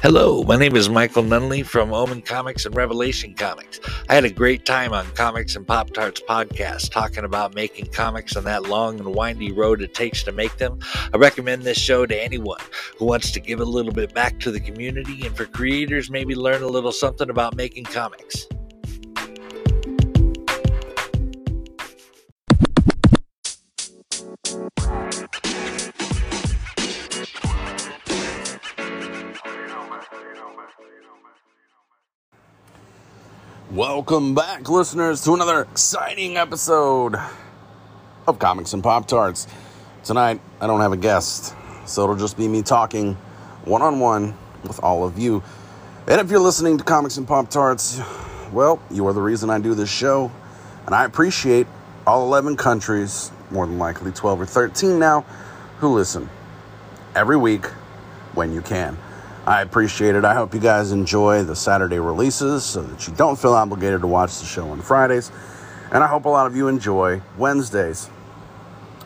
Hello, my name is Michael Nunley from Omen Comics and Revelation Comics. I had a great time on Comics and Pop Tarts podcast talking about making comics on that long and windy road it takes to make them. I recommend this show to anyone who wants to give a little bit back to the community and for creators maybe learn a little something about making comics. Welcome back, listeners, to another exciting episode of Comics and Pop Tarts. Tonight, I don't have a guest, so it'll just be me talking one on one with all of you. And if you're listening to Comics and Pop Tarts, well, you are the reason I do this show. And I appreciate all 11 countries, more than likely 12 or 13 now, who listen every week when you can. I appreciate it. I hope you guys enjoy the Saturday releases so that you don't feel obligated to watch the show on Fridays. And I hope a lot of you enjoy Wednesdays.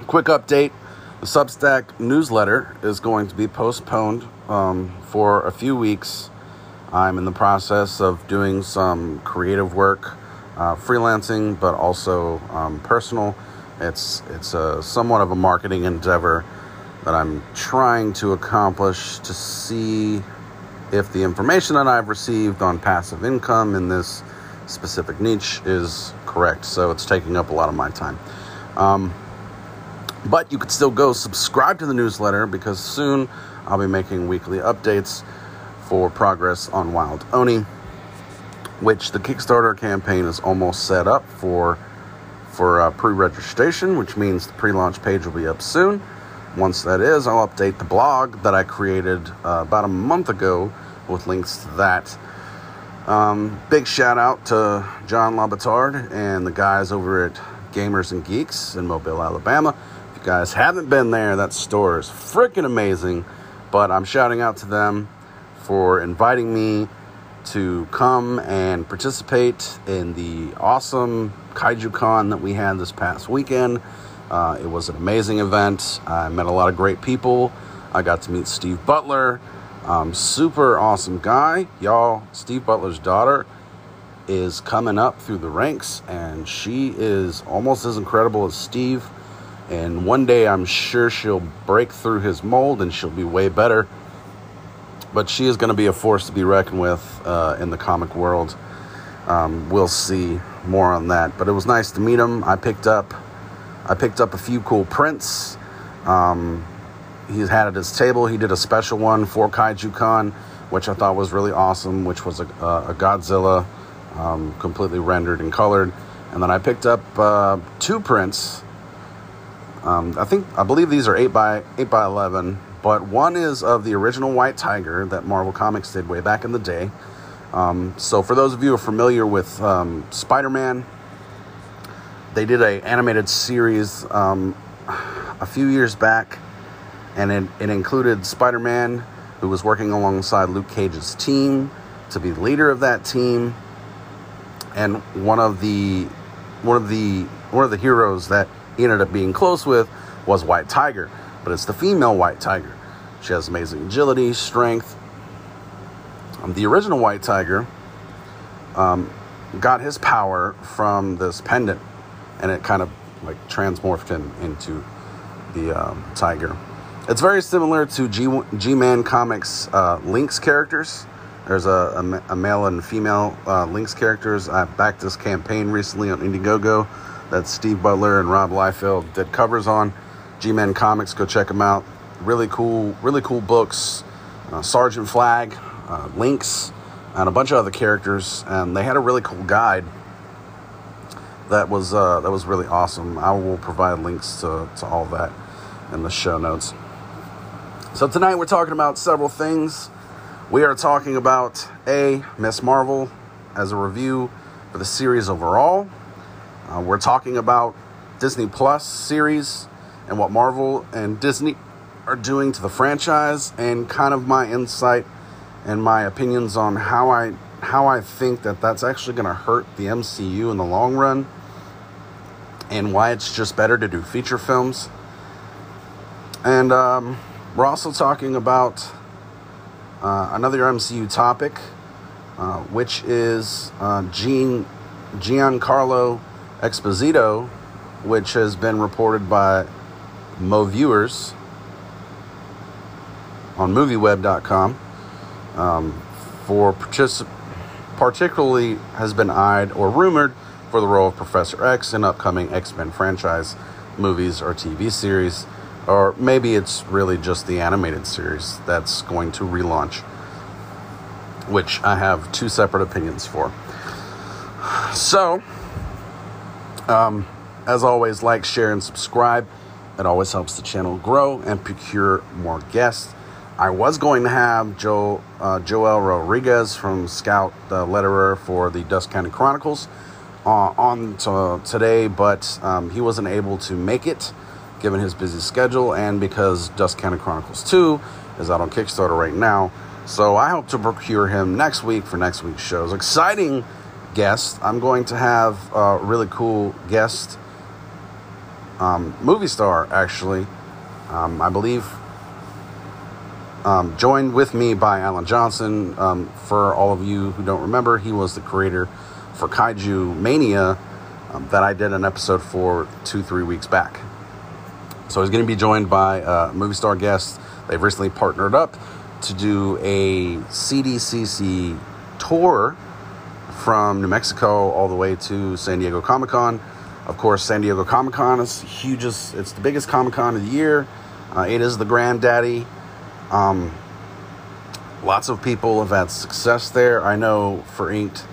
Quick update the Substack newsletter is going to be postponed um, for a few weeks. I'm in the process of doing some creative work, uh, freelancing, but also um, personal. It's, it's a, somewhat of a marketing endeavor that I'm trying to accomplish to see if the information that I've received on passive income in this specific niche is correct. So it's taking up a lot of my time. Um, but you could still go subscribe to the newsletter because soon I'll be making weekly updates for progress on Wild Oni, which the Kickstarter campaign is almost set up for for uh, pre-registration, which means the pre-launch page will be up soon. Once that is, I'll update the blog that I created uh, about a month ago with links to that. Um, big shout out to John Labatard and the guys over at Gamers and Geeks in Mobile, Alabama. If you guys haven't been there, that store is freaking amazing. But I'm shouting out to them for inviting me to come and participate in the awesome Kaiju Con that we had this past weekend. Uh, it was an amazing event. I met a lot of great people. I got to meet Steve Butler, um, super awesome guy. Y'all, Steve Butler's daughter is coming up through the ranks, and she is almost as incredible as Steve. And one day I'm sure she'll break through his mold and she'll be way better. But she is going to be a force to be reckoned with uh, in the comic world. Um, we'll see more on that. But it was nice to meet him. I picked up I picked up a few cool prints. Um, he's had at his table. He did a special one for Kaiju Con, which I thought was really awesome, which was a, a Godzilla um, completely rendered and colored. And then I picked up uh, two prints. Um, I think I believe these are eight by eight by eleven, but one is of the original White Tiger that Marvel Comics did way back in the day. Um, so for those of you who are familiar with um, Spider-Man, they did a animated series um, a few years back, and it, it included Spider-Man, who was working alongside Luke Cage's team to be the leader of that team, and one of the one of the one of the heroes that he ended up being close with was White Tiger, but it's the female White Tiger. She has amazing agility, strength. Um, the original White Tiger um, got his power from this pendant and it kind of like transmorphed him into the um, tiger. It's very similar to G G Man Comics uh, Lynx characters. There's a, a, a male and female uh, Lynx characters. I backed this campaign recently on Indiegogo that Steve Butler and Rob Liefeld did covers on. G Man Comics, go check them out. Really cool, really cool books. Uh, Sergeant Flag, uh, Lynx, and a bunch of other characters. And they had a really cool guide that was uh, that was really awesome. I will provide links to, to all that in the show notes. So tonight we're talking about several things. We are talking about a Miss Marvel as a review for the series overall. Uh, we're talking about Disney Plus series and what Marvel and Disney are doing to the franchise, and kind of my insight and my opinions on how I how I think that that's actually going to hurt the MCU in the long run and why it's just better to do feature films. And um, we're also talking about uh, another MCU topic, uh, which is uh, Gene, Giancarlo Esposito, which has been reported by Mo Viewers on MovieWeb.com um, for particip- particularly has been eyed or rumored for the role of Professor X in upcoming X Men franchise movies or TV series, or maybe it's really just the animated series that's going to relaunch, which I have two separate opinions for. So, um, as always, like, share, and subscribe. It always helps the channel grow and procure more guests. I was going to have Joe, uh, Joel Rodriguez from Scout, the letterer for the Dust County Chronicles, on to today, but um, he wasn't able to make it given his busy schedule and because Dust County Chronicles 2 is out on Kickstarter right now. So I hope to procure him next week for next week's shows. Exciting guest. I'm going to have a really cool guest um, movie star, actually. Um, I believe um, joined with me by Alan Johnson. Um, for all of you who don't remember, he was the creator for Kaiju Mania um, that I did an episode for two, three weeks back. So he's going to be joined by a movie star guest. They've recently partnered up to do a CDCC tour from New Mexico all the way to San Diego Comic Con. Of course, San Diego Comic Con is hugest. It's the biggest Comic Con of the year. Uh, it is the granddaddy. Um, lots of people have had success there. I know for Inked,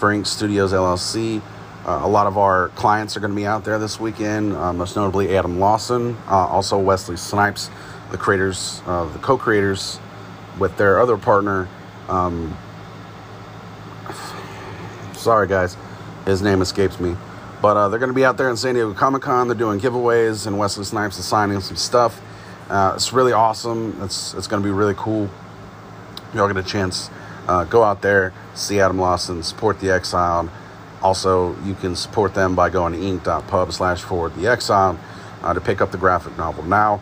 for Inked Studios LLC, uh, a lot of our clients are going to be out there this weekend. Uh, most notably Adam Lawson, uh, also Wesley Snipes, the creators, uh, the co-creators, with their other partner. Um, sorry, guys, his name escapes me. But uh, they're going to be out there in San Diego Comic Con. They're doing giveaways, and Wesley Snipes is signing some stuff. Uh, it's really awesome. It's it's going to be really cool. Y'all get a chance, uh, go out there, see Adam Lawson, support the Exiled. Also, you can support them by going to ink.pub slash forward the Exiled uh, to pick up the graphic novel. Now,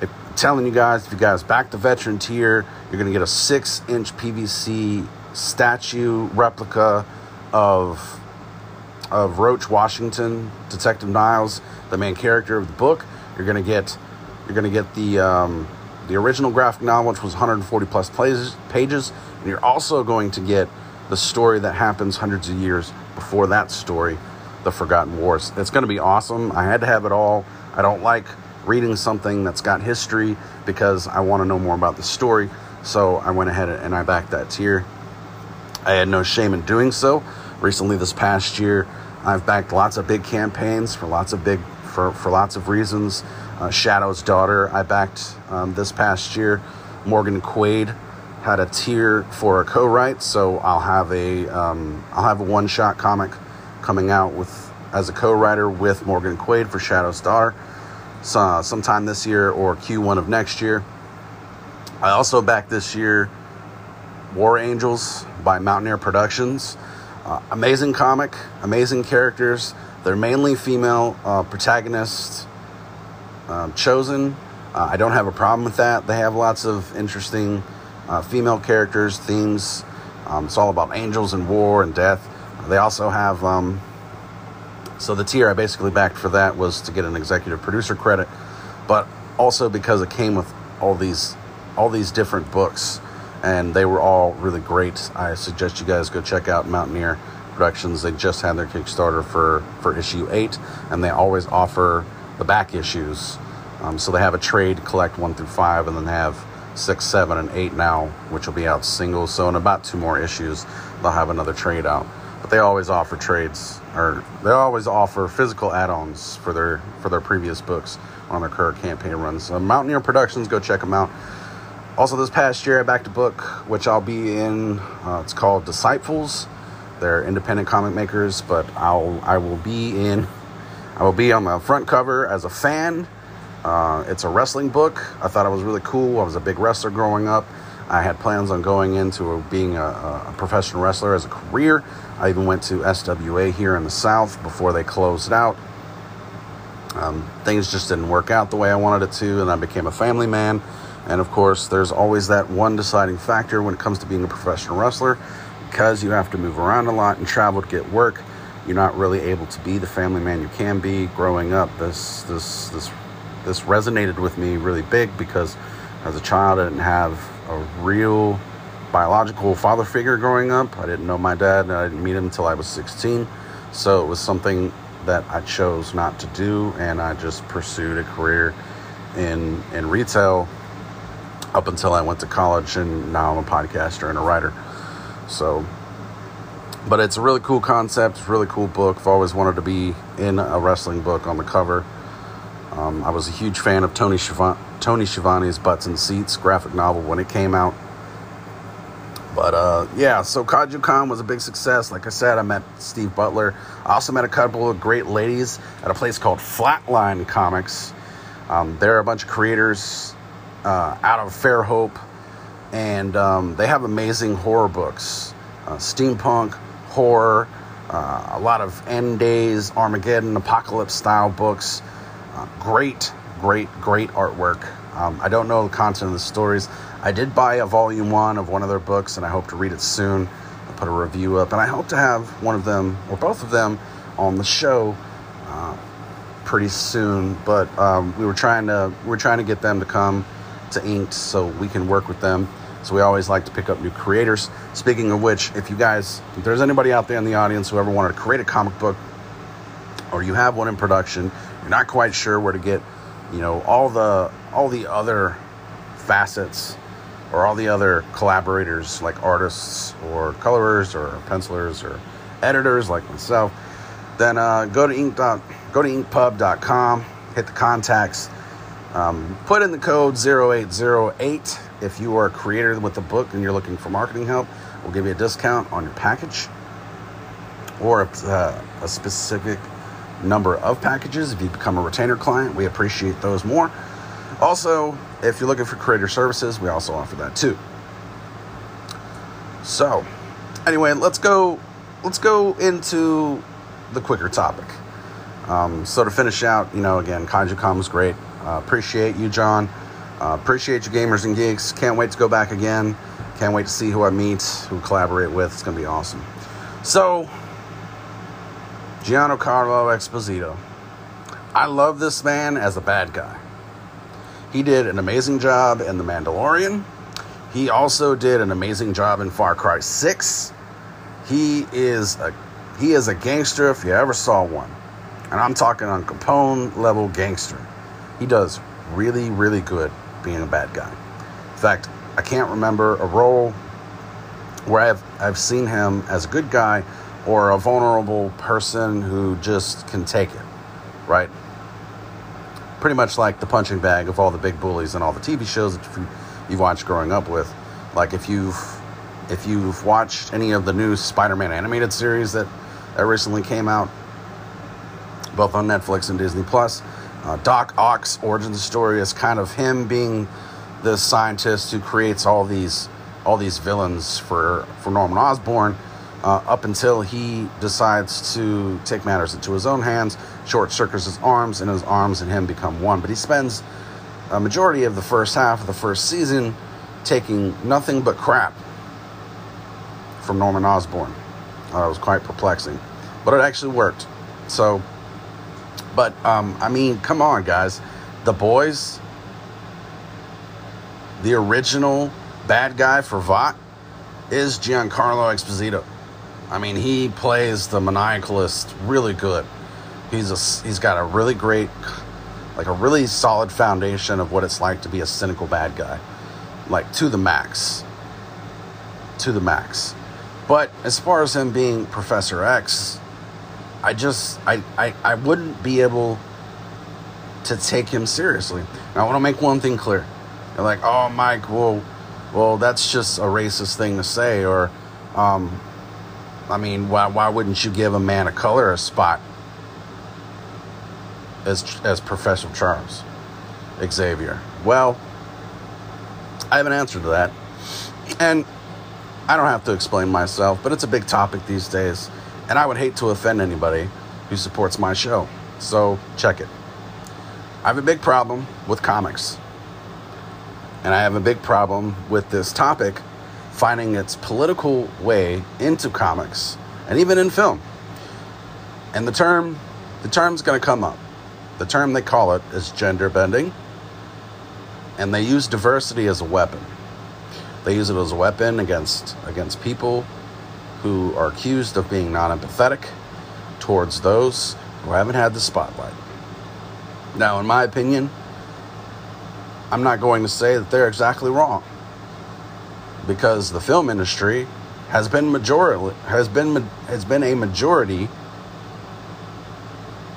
if, telling you guys, if you guys back the veteran tier, you're going to get a six inch PVC statue replica of of Roach Washington, Detective Niles, the main character of the book. You're gonna get you're gonna get the um, the original graphic novel, which was 140 plus pages, and you're also going to get the story that happens hundreds of years before that story, The Forgotten Wars. It's going to be awesome. I had to have it all. I don't like reading something that's got history because I want to know more about the story. So I went ahead and I backed that tier. I had no shame in doing so. Recently, this past year, I've backed lots of big campaigns for lots of big for, for lots of reasons. Uh, Shadow's daughter, I backed um, this past year. Morgan Quaid had a tier for a co-write, so I'll have a um, I'll have a one-shot comic coming out with as a co-writer with Morgan Quaid for Shadow's daughter, so, sometime this year or Q1 of next year. I also backed this year War Angels by Mountaineer Productions. Uh, amazing comic, amazing characters. They're mainly female uh, protagonists um, chosen. Uh, I don't have a problem with that. They have lots of interesting uh, female characters, themes. Um, it's all about angels and war and death. They also have. Um, so the tier I basically backed for that was to get an executive producer credit, but also because it came with all these all these different books and they were all really great. I suggest you guys go check out Mountaineer Productions. They just had their Kickstarter for for issue eight, and they always offer the back issues. Um, so they have a trade collect one through five, and then they have six, seven, and eight now, which will be out singles. So in about two more issues, they'll have another trade out. But they always offer trades, or they always offer physical add-ons for their for their previous books on their current campaign runs. So Mountaineer Productions, go check them out. Also, this past year, I backed a book which I'll be in. Uh, it's called Disciples. They're independent comic makers, but I'll I will be in. I will be on the front cover as a fan. Uh, it's a wrestling book. I thought it was really cool. I was a big wrestler growing up. I had plans on going into a, being a, a professional wrestler as a career. I even went to SWA here in the South before they closed out. Um, things just didn't work out the way I wanted it to, and I became a family man And of course, there's always that one deciding factor when it comes to being a professional wrestler because you have to move around a lot and travel to get work. You're not really able to be the family man you can be. Growing up, this this this this resonated with me really big because as a child, I didn't have a real biological father figure growing up. I didn't know my dad, and I didn't meet him until I was 16. So it was something that I chose not to do, and I just pursued a career in in retail up until I went to college, and now I'm a podcaster and a writer. So, but it's a really cool concept, really cool book. I've always wanted to be in a wrestling book on the cover. Um, I was a huge fan of Tony Schiavone, Tony Schiavone's Butts and Seats graphic novel when it came out. But uh, yeah, so Kaiju was a big success. Like I said, I met Steve Butler. I also met a couple of great ladies at a place called Flatline Comics. Um, they're a bunch of creators uh, out of Fairhope, and um, they have amazing horror books, uh, steampunk, horror, uh, a lot of end days, Armageddon, apocalypse style books. Great, great, great artwork. Um, I don't know the content of the stories. I did buy a volume one of one of their books, and I hope to read it soon. I'll put a review up, and I hope to have one of them or both of them on the show uh, pretty soon. But um, we were trying to we are trying to get them to come to Inked so we can work with them. So we always like to pick up new creators. Speaking of which, if you guys, if there's anybody out there in the audience who ever wanted to create a comic book, or you have one in production, you're not quite sure where to get, you know, all the all the other facets or all the other collaborators like artists or colorers or pencilers or editors like myself, then uh, go to ink. Go to inkpub.com, hit the contacts, um, put in the code 0808 if you are a creator with a book and you're looking for marketing help. We'll give you a discount on your package or a, uh, a specific number of packages. If you become a retainer client, we appreciate those more. Also, if you're looking for creator services, we also offer that too. So, anyway, let's go. Let's go into the quicker topic. Um, so to finish out, you know, again, KaijuCon was great. Uh, appreciate you, John. Uh, appreciate you, gamers and geeks. Can't wait to go back again. Can't wait to see who I meet, who collaborate with. It's gonna be awesome. So, Giancarlo Esposito. I love this man as a bad guy. He did an amazing job in The Mandalorian. He also did an amazing job in Far Cry 6. He is a he is a gangster if you ever saw one. And I'm talking on Capone level gangster. He does really, really good being a bad guy. In fact, I can't remember a role where I've I've seen him as a good guy or a vulnerable person who just can take it. Right? pretty much like the punching bag of all the big bullies and all the TV shows that you've watched growing up with. Like if you've if you've watched any of the new Spider-Man animated series that that recently came out, both on Netflix and Disney Plus, uh, Doc Ock's origin story is kind of him being the scientist who creates all these all these villains for for Norman Osborn uh, up until he decides to take matters into his own hands, short circuits his arms, and his arms and him become one. But he spends a majority of the first half of the first season taking nothing but crap from Norman Osborn. Uh, was quite perplexing, but it actually worked. So, but um, I mean, come on, guys, the boys, the original bad guy for Vought is Giancarlo Esposito. I mean, he plays the maniacalist really good. He's a, he's got a really great, like a really solid foundation of what it's like to be a cynical bad guy, like to the max, to the max. But as far as him being Professor X, I just I I, I wouldn't be able to take him seriously. Now, I want to make one thing clear. You're like, oh, Mike, well, well, that's just a racist thing to say, or um, I mean, why, why wouldn't you give a man of color a spot as, as Professor Charles Xavier? Well, I have an answer to that. And I don't have to explain myself, but it's a big topic these days. And I would hate to offend anybody who supports my show. So check it. I have a big problem with comics. And I have a big problem with this topic finding its political way into comics and even in film. And the term the term's going to come up. The term they call it is gender bending. And they use diversity as a weapon. They use it as a weapon against against people who are accused of being non-empathetic towards those who haven't had the spotlight. Now, in my opinion, I'm not going to say that they're exactly wrong because the film industry has been majority has been has been a majority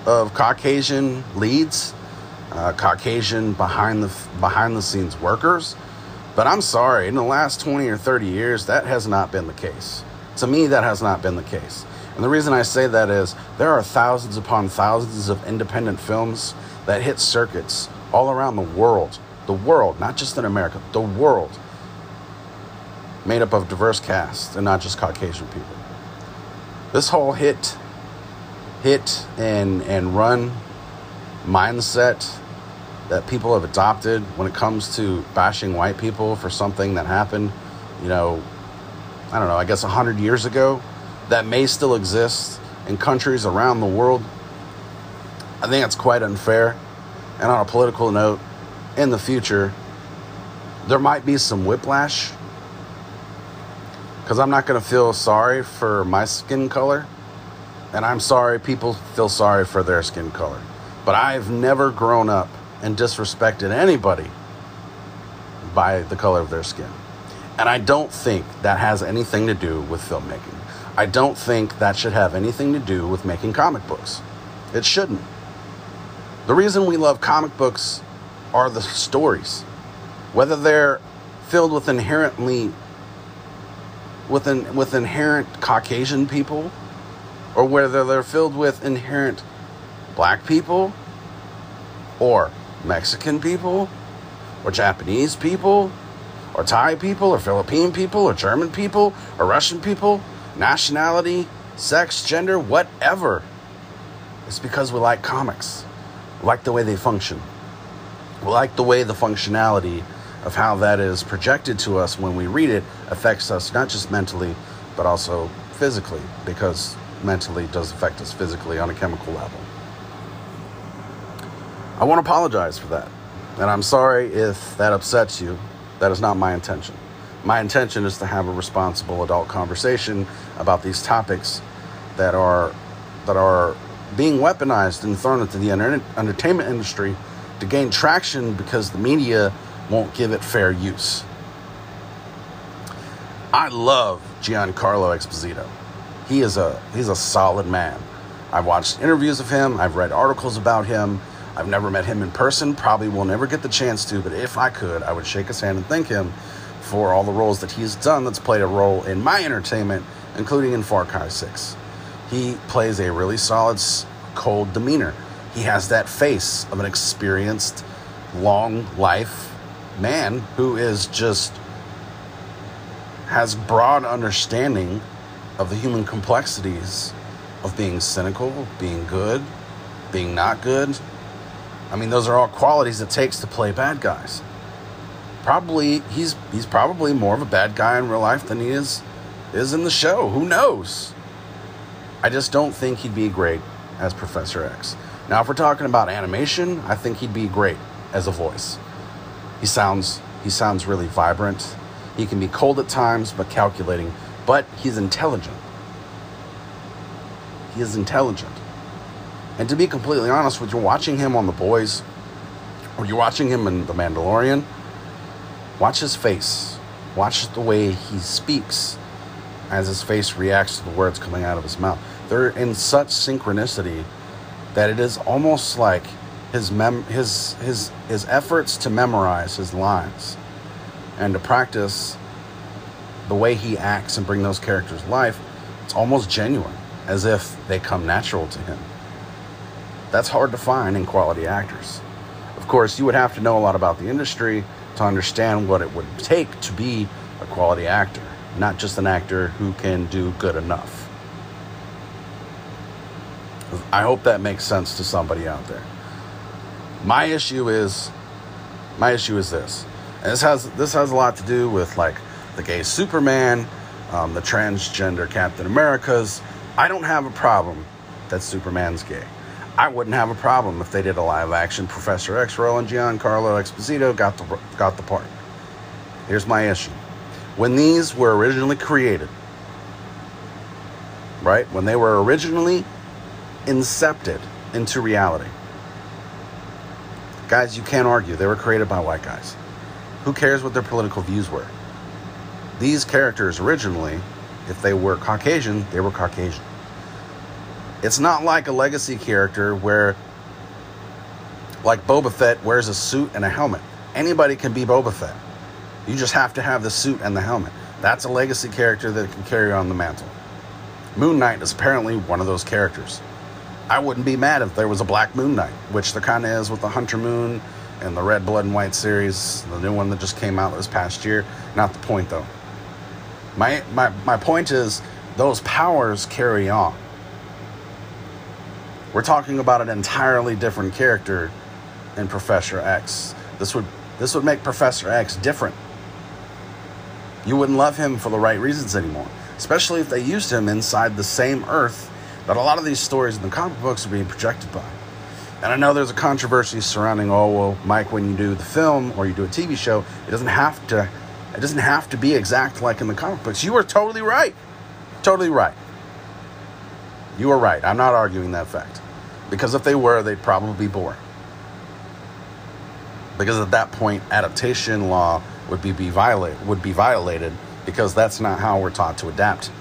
of Caucasian leads, uh, Caucasian behind the behind the scenes workers. But I'm sorry, in the last 20 or 30 years, that has not been the case. To me, that has not been the case. And the reason I say that is there are thousands upon thousands of independent films that hit circuits all around the world. The world, not just in America, the world made up of diverse casts and not just Caucasian people. This whole hit, hit and and run mindset that people have adopted when it comes to bashing white people for something that happened, you know, I don't know, I guess 100 years ago, that may still exist in countries around the world. I think it's quite unfair. And on a political note, in the future, there might be some whiplash because I'm not going to feel sorry for my skin color. And I'm sorry people feel sorry for their skin color. But I've never grown up and disrespected anybody by the color of their skin. And I don't think that has anything to do with filmmaking. I don't think that should have anything to do with making comic books. It shouldn't. The reason we love comic books are the stories. Whether they're filled with inherently with, an, with inherent Caucasian people, or whether they're filled with inherent black people, or Mexican people, or Japanese people, or Thai people, or Philippine people, or German people, or Russian people, nationality, sex, gender, whatever. It's because we like comics. We like the way they function. We like the way the functionality of how that is projected to us when we read it affects us not just mentally, but also physically, because mentally does affect us physically on a chemical level. I want to apologize for that. And I'm sorry if that upsets you. That is not my intention. My intention is to have a responsible adult conversation about these topics that are that are being weaponized and thrown into the entertainment industry to gain traction because the media won't give it fair use. I love Giancarlo Esposito. He is a he's a solid man. I've watched interviews of him, I've read articles about him. I've never met him in person, probably will never get the chance to, but if I could, I would shake his hand and thank him for all the roles that he's done that's played a role in my entertainment, including in Far Cry 6. He plays a really solid, cold demeanor. He has that face of an experienced, long life man who is just has broad understanding of the human complexities of being cynical, being good, being not good. I mean, those are all qualities it takes to play bad guys. Probably he's he's probably more of a bad guy in real life than he is is in the show. Who knows? I just don't think he'd be great as Professor X. Now, if we're talking about animation, I think he'd be great as a voice. He sounds he sounds really vibrant. He can be cold at times but calculating, but he's intelligent. He is intelligent. And to be completely honest with you're watching him on The Boys, or you're watching him in The Mandalorian, watch his face. Watch the way he speaks as his face reacts to the words coming out of his mouth. They're in such synchronicity that it is almost like his mem his his his efforts to memorize his lines and to practice the way he acts and bring those characters life it's almost genuine as if they come natural to him. That's hard to find in quality actors. Of course you would have to know a lot about the industry to understand what it would take to be a quality actor not just an actor who can do good enough. I hope that makes sense to somebody out there. My issue is my issue is this. And this has this has a lot to do with like the gay Superman, um, the transgender Captain Americas. I don't have a problem that Superman's gay. I wouldn't have a problem if they did a live action Professor X role and Giancarlo Esposito got the got the part. Here's my issue. When these were originally created, right? When they were originally incepted into reality. Guys, you can't argue. They were created by white guys. Who cares what their political views were? These characters originally, if they were Caucasian, they were Caucasian. It's not like a legacy character where, like Boba Fett, wears a suit and a helmet. Anybody can be Boba Fett. You just have to have the suit and the helmet. That's a legacy character that can carry on the mantle. Moon Knight is apparently one of those characters. I wouldn't be mad if there was a Black Moon Knight, which there kind of is with the Hunter Moon and the Red Blood and White series, the new one that just came out this past year. Not the point though. My my my point is those powers carry on. We're talking about an entirely different character in Professor X. This would this would make Professor X different. You wouldn't love him for the right reasons anymore, especially if they used him inside the same Earth that a lot of these stories in the comic books are being projected by. And I know there's a controversy surrounding, oh well, Mike, when you do the film or you do a TV show, it doesn't have to it doesn't have to be exact like in the comic books. You are totally right. Totally right. You are right. I'm not arguing that fact. Because if they were, they'd probably be boring. Because at that point, adaptation law would be, be violate, would be violated because that's not how we're taught to adapt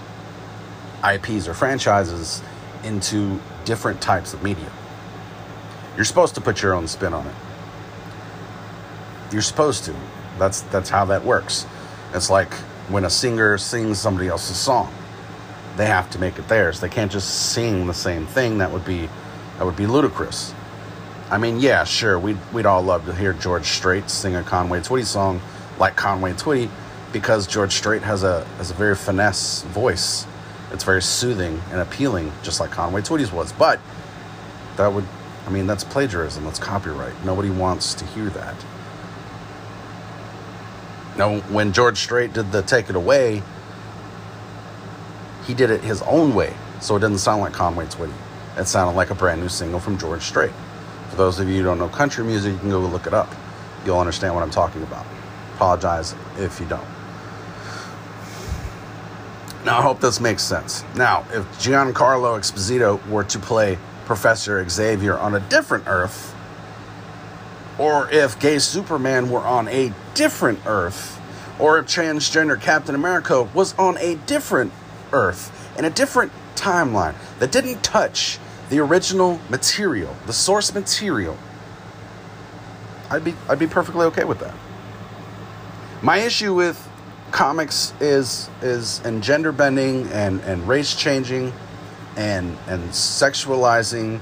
IPs or franchises into different types of media. You're supposed to put your own spin on it. You're supposed to. That's that's how that works. It's like when a singer sings somebody else's song. They have to make it theirs. They can't just sing the same thing. That would be that would be ludicrous. I mean, yeah, sure, we'd, we'd all love to hear George Strait sing a Conway Twitty song like Conway Twitty because George Strait has a, has a very finesse voice. It's very soothing and appealing, just like Conway Twitty's was. But that would, I mean, that's plagiarism, that's copyright. Nobody wants to hear that. Now, when George Strait did the Take It Away, he did it his own way, so it doesn't sound like Conway Twitty. It sounded like a brand new single from George Strait. For those of you who don't know country music, you can go look it up. You'll understand what I'm talking about. Apologize if you don't. Now, I hope this makes sense. Now, if Giancarlo Esposito were to play Professor Xavier on a different Earth, or if gay Superman were on a different Earth, or if transgender Captain America was on a different Earth, in a different timeline that didn't touch the original material, the source material, I'd be I'd be perfectly okay with that. My issue with comics is is and gender bending and, and race changing and and sexualizing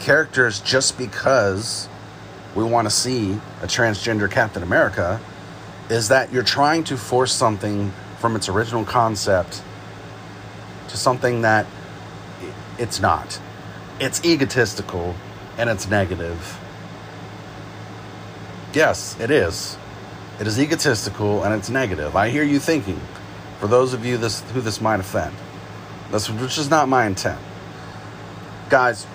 characters just because we want to see a transgender Captain America is that you're trying to force something from its original concept to something that it's not. It's egotistical and it's negative. Yes, it is. It is egotistical and it's negative. I hear you thinking. For those of you this, who this might offend, that's which is not my intent. Guys,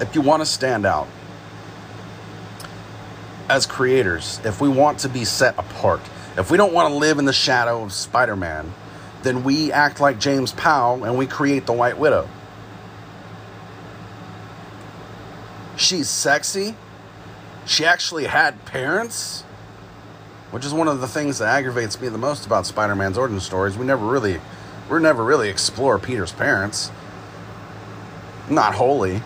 if you want to stand out as creators, if we want to be set apart, if we don't want to live in the shadow of Spider-Man, then we act like James Powell and we create the White Widow. She's sexy. She actually had parents, which is one of the things that aggravates me the most about Spider-Man's origin stories. We never really, we never really explore Peter's parents. Not wholly.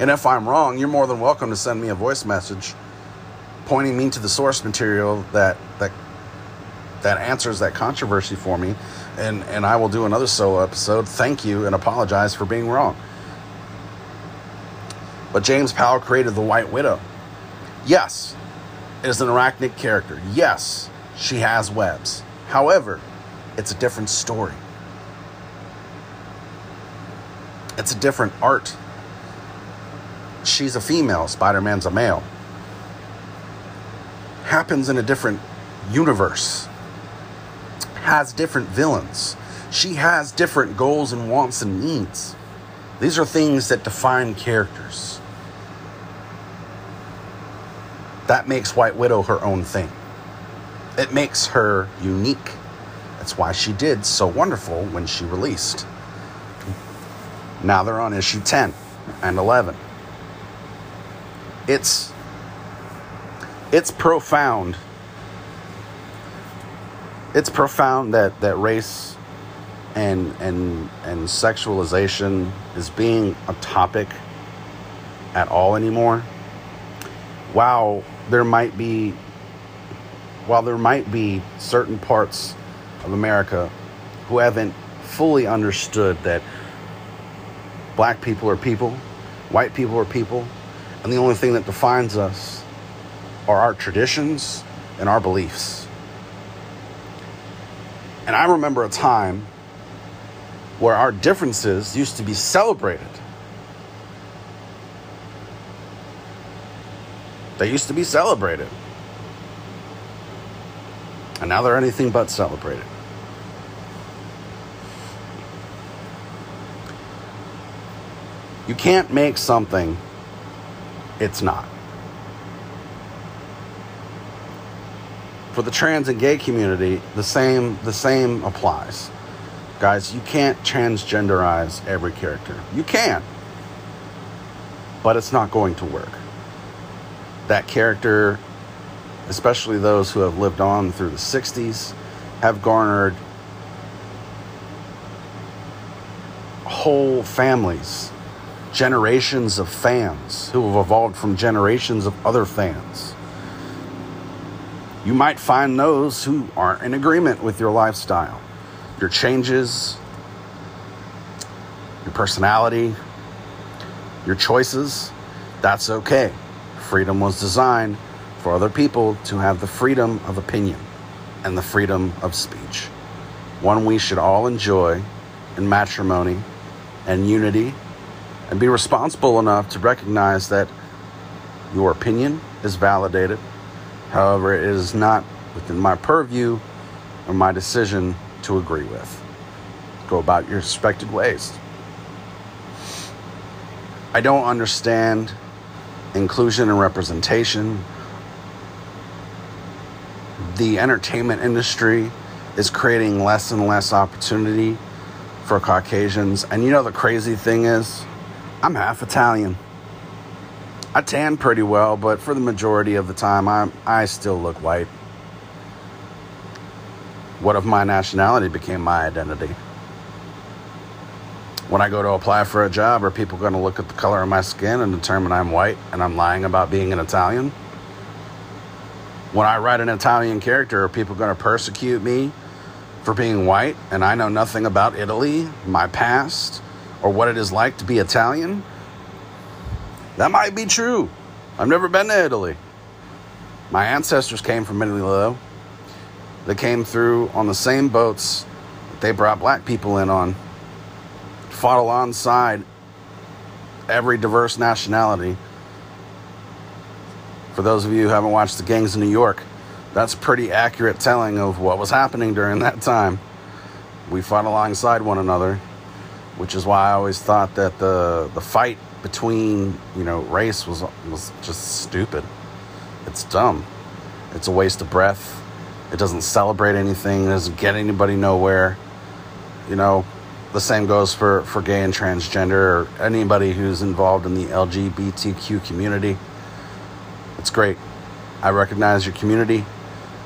And if I'm wrong, you're more than welcome to send me a voice message pointing me to the source material that that that answers that controversy for me and and I will do another solo episode. Thank you and apologize for being wrong. But James Powell created the White Widow. Yes, it is an arachnid character. Yes, she has webs. However, it's a different story. It's a different art. She's a female, Spider Man's a male. happens in a different universe, has different villains. She has different goals and wants and needs. These are things that define characters. That makes White Widow her own thing. It makes her unique. That's why she did so wonderful when she released. Now they're on issue 10 and 11. It's it's profound. It's profound that that race and and and sexualization is being a topic at all anymore. While there might be while there might be certain parts of America who haven't fully understood that black people are people, white people are people, and the only thing that defines us are our traditions and our beliefs. And I remember a time where our differences used to be celebrated. They used to be celebrated. And now they're anything but celebrated. You can't make something it's not. For the trans and gay community, the same the same applies. Guys, you can't transgenderize every character. You can. But it's not going to work. That character, especially those who have lived on through the 60s, have garnered whole families generations of fans who have evolved from generations of other fans. You might find those who aren't in agreement with your lifestyle, your changes, your personality, your choices. That's okay. Freedom was designed for other people to have the freedom of opinion and the freedom of speech. One we should all enjoy in matrimony and unity and be responsible enough to recognize that your opinion is validated. However, it is not within my purview or my decision to agree with. Go about your respected ways. I don't understand inclusion and representation. The entertainment industry is creating less and less opportunity for Caucasians. And you know, the crazy thing is, I'm half Italian. I tan pretty well, but for the majority of the time, I I still look white. What if my nationality became my identity? When I go to apply for a job, are people going to look at the color of my skin and determine I'm white and I'm lying about being an Italian? When I write an Italian character, are people going to persecute me for being white and I know nothing about Italy, my past, or what it is like to be Italian? That might be true. I've never been to Italy. My ancestors came from Italy, though. They came through on the same boats that they brought black people in on. Fought alongside every diverse nationality. For those of you who haven't watched The Gangs of New York, that's pretty accurate telling of what was happening during that time. We fought alongside one another which is why I always thought that the the fight between you know race was was just stupid. It's dumb. It's a waste of breath. It doesn't celebrate anything. It doesn't get anybody nowhere. You know, the same goes for for gay and transgender or anybody who's involved in the LGBTQ community. It's great. I recognize your community.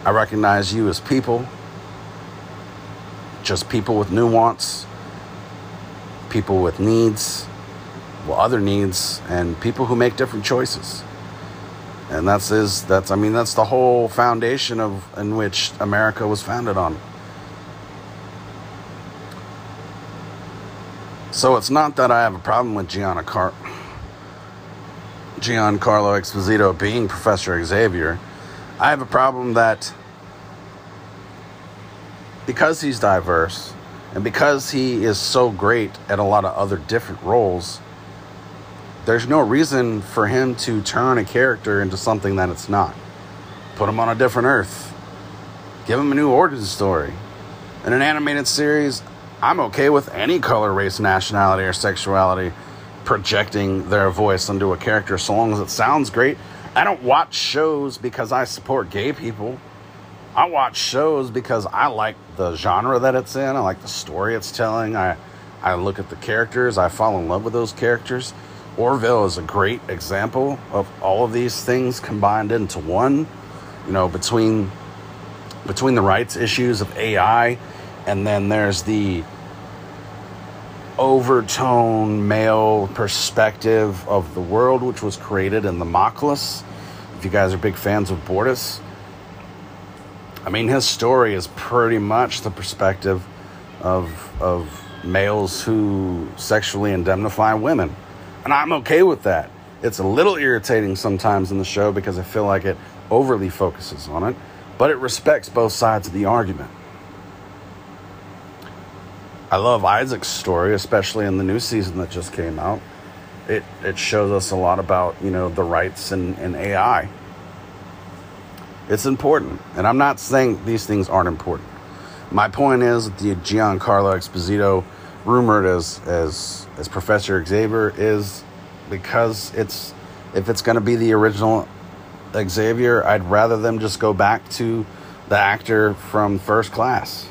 I recognize you as people. Just people with nuance people with needs, well, other needs, and people who make different choices. And that's is that's I mean that's the whole foundation of in which America was founded on. So it's not that I have a problem with Gianna Car- Giancarlo Esposito being Professor Xavier. I have a problem that because he's diverse, and because he is so great at a lot of other different roles, there's no reason for him to turn a character into something that it's not. put him on a different Earth, give him a new origin story. In an animated series, I'm okay with any color, race, nationality, or sexuality projecting their voice into a character so long as it sounds great. I don't watch shows because I support gay people. I watch shows because I like the genre that it's in. I like the story it's telling. I I look at the characters. I fall in love with those characters. Orville is a great example of all of these things combined into one. You know, between between the rights issues of AI and then there's the overtone male perspective of the world which was created in the Moclus. If you guys are big fans of Bortus, I mean his story is pretty much the perspective of of males who sexually indemnify women. And I'm okay with that. It's a little irritating sometimes in the show because I feel like it overly focuses on it, but it respects both sides of the argument. I love Isaac's story, especially in the new season that just came out. It it shows us a lot about, you know, the rights and, in AI. It's important. And I'm not saying these things aren't important. My point is that the Giancarlo Esposito rumored as as as Professor Xavier is because it's if it's going to be the original Xavier, I'd rather them just go back to the actor from First Class.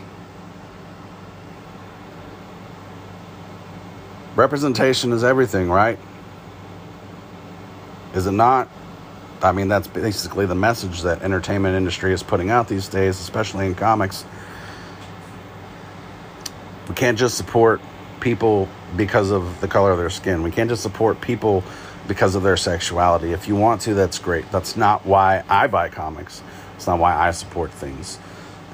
Representation is everything, right? Is it not? I mean, that's basically the message that entertainment industry is putting out these days, especially in comics. We can't just support people because of the color of their skin. We can't just support people because of their sexuality. If you want to, that's great. That's not why I buy comics. It's not why I support things.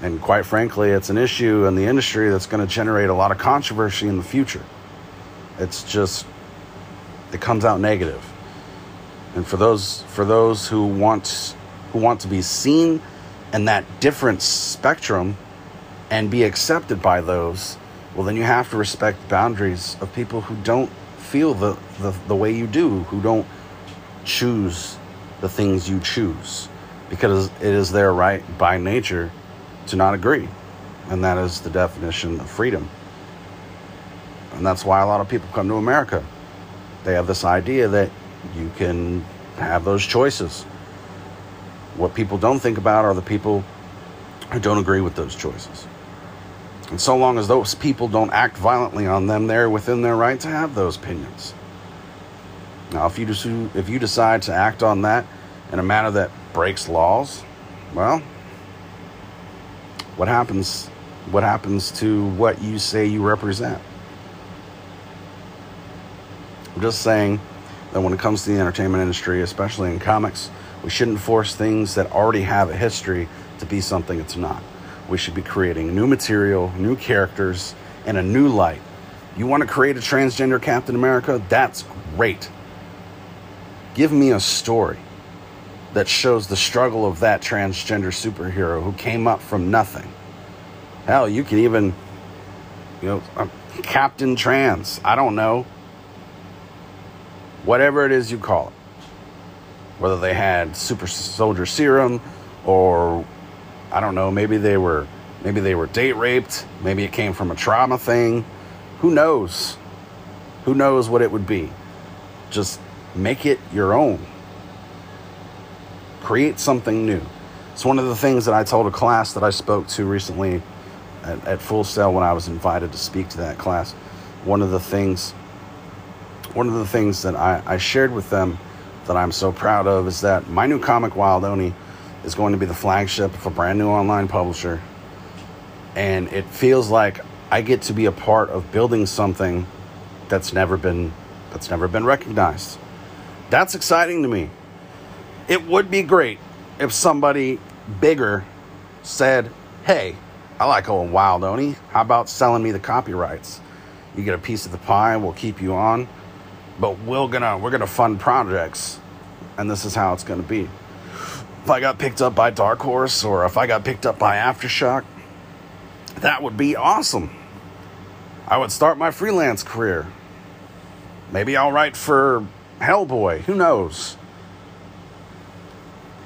And quite frankly, it's an issue in the industry that's going to generate a lot of controversy in the future. It's just it comes out negative. And for those for those who want who want to be seen in that different spectrum and be accepted by those, well then you have to respect boundaries of people who don't feel the, the, the way you do, who don't choose the things you choose. Because it is their right by nature to not agree. And that is the definition of freedom. And that's why a lot of people come to America. They have this idea that you can have those choices. What people don't think about are the people who don't agree with those choices. And so long as those people don't act violently on them, they're within their right to have those opinions. Now, if you, if you decide to act on that in a manner that breaks laws, well, what happens? What happens to what you say you represent? I'm just saying that when it comes to the entertainment industry, especially in comics, we shouldn't force things that already have a history to be something it's not. We should be creating new material, new characters, and a new light. You want to create a transgender Captain America? That's great. Give me a story that shows the struggle of that transgender superhero who came up from nothing. Hell, you can even, you know, Captain Trans. I don't know whatever it is you call it. Whether they had super soldier serum or I don't know, maybe they were maybe they were date raped, maybe it came from a trauma thing. Who knows? Who knows what it would be? Just make it your own. Create something new. It's one of the things that I told a class that I spoke to recently at, at Full Sail when I was invited to speak to that class. One of the things one of the things that I, I shared with them that I'm so proud of is that my new comic, Wild Oni, is going to be the flagship of a brand new online publisher. And it feels like I get to be a part of building something that's never been that's never been recognized. That's exciting to me. It would be great if somebody bigger said, "Hey, I like old Wild Oni. How about selling me the copyrights? You get a piece of the pie. We'll keep you on but we're gonna we're gonna fund projects and this is how it's gonna be. If i got picked up by dark horse or if i got picked up by aftershock that would be awesome. I would start my freelance career. Maybe i'll write for hellboy who knows?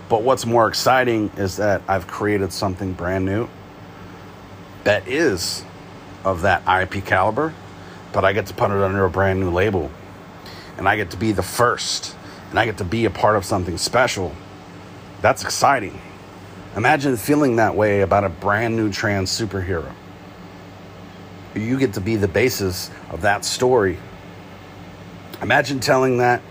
But what's more exciting is that I've created something brand new that is of that IP caliber, but I get to put it under a brand new label. And I get to be the first, and I get to be a part of something special. That's exciting. Imagine feeling that way about a brand new trans superhero. You get to be the basis of that story. Imagine telling that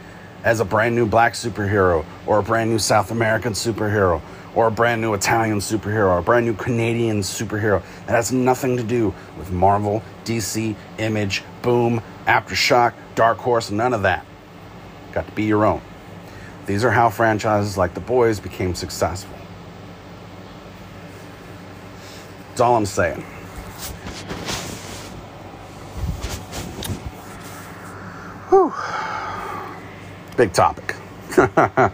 as a brand new black superhero, or a brand new South American superhero, or a brand new Italian superhero, or a brand new Canadian superhero. That has nothing to do with Marvel, DC, Image, Boom, Aftershock, Dark Horse, none of that. Got to be your own. These are how franchises like The Boys became successful. That's all I'm saying. Whew. Big topic.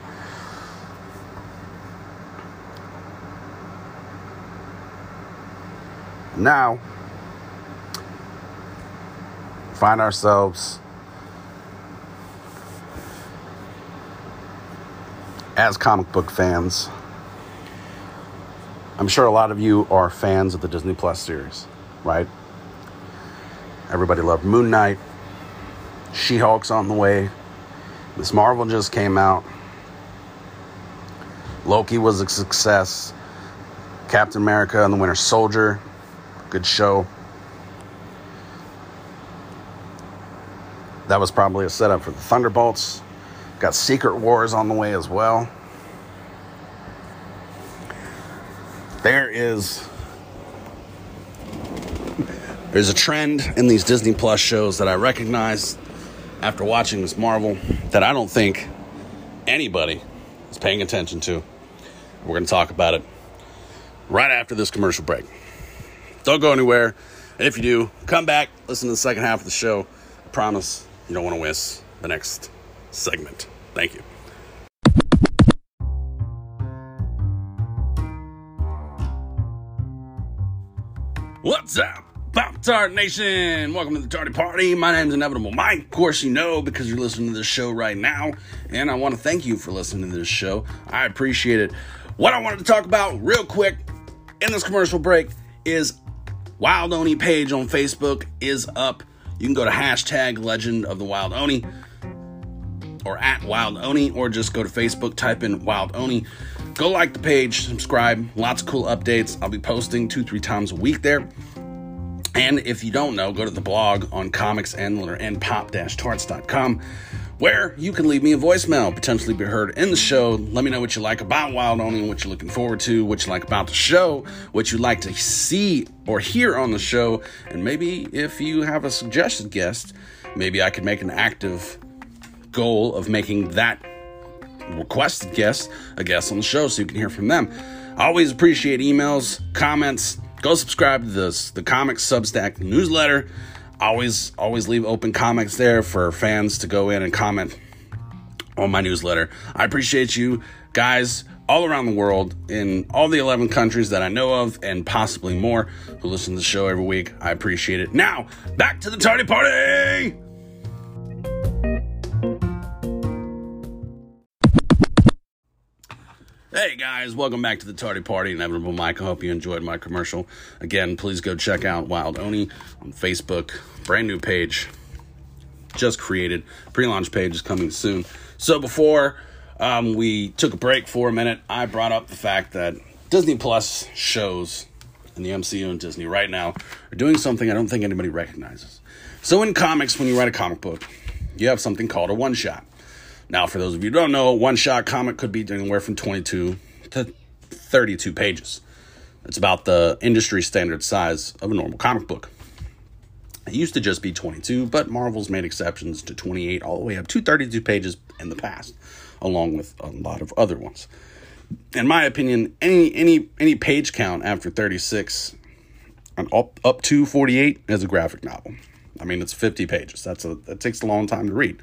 now, find ourselves as comic book fans. I'm sure a lot of you are fans of the Disney Plus series, right? Everybody loved Moon Knight. She Hulk's on the way. Miss Marvel just came out. Loki was a success. Captain America and the Winter Soldier, good show. That was probably a setup for the Thunderbolts. Got Secret Wars on the way as well. There is there's a trend in these Disney Plus shows that I recognize after watching this Marvel that I don't think anybody is paying attention to. We're going to talk about it right after this commercial break. Don't go anywhere. And if you do, come back, listen to the second half of the show. I promise you don't want to miss the next segment. Thank you. What's up, Pop Tart Nation? Welcome to the Tardy Party. My name's Inevitable Mike. Of course, you know because you're listening to this show right now. And I want to thank you for listening to this show. I appreciate it. What I wanted to talk about real quick in this commercial break is Wild Oni page on Facebook is up. You can go to hashtag Legend of the Wild Oni or at Wild Oni, or just go to Facebook, type in Wild Oni. Go like the page, subscribe. Lots of cool updates. I'll be posting two, three times a week there. And if you don't know, go to the blog on comics and and pop-tarts.com where you can leave me a voicemail, potentially be heard in the show. Let me know what you like about Wild Oni, what you're looking forward to, what you like about the show, what you'd like to see or hear on the show, and maybe if you have a suggested guest, maybe I could make an active goal of making that requested guest a guest on the show so you can hear from them. I always appreciate emails, comments. Go subscribe to this the Comics Substack newsletter. Always always leave open comments there for fans to go in and comment on my newsletter. I appreciate you guys all around the world in all the 11 countries that I know of and possibly more who listen to the show every week. I appreciate it. Now, back to the tardy party. Hey guys, welcome back to the Tardy Party. Inevitable Mike. I hope you enjoyed my commercial. Again, please go check out Wild Oni on Facebook. Brand new page, just created. Pre-launch page is coming soon. So before um, we took a break for a minute, I brought up the fact that Disney Plus shows in the MCU and Disney right now are doing something I don't think anybody recognizes. So in comics, when you write a comic book, you have something called a one shot. Now, for those of you who don't know, one shot comic could be anywhere from 22 to 32 pages. It's about the industry standard size of a normal comic book. It used to just be 22, but Marvel's made exceptions to 28 all the way up to 32 pages in the past, along with a lot of other ones. In my opinion, any any any page count after 36 and up up to 48 is a graphic novel. I mean, it's 50 pages. That's a that takes a long time to read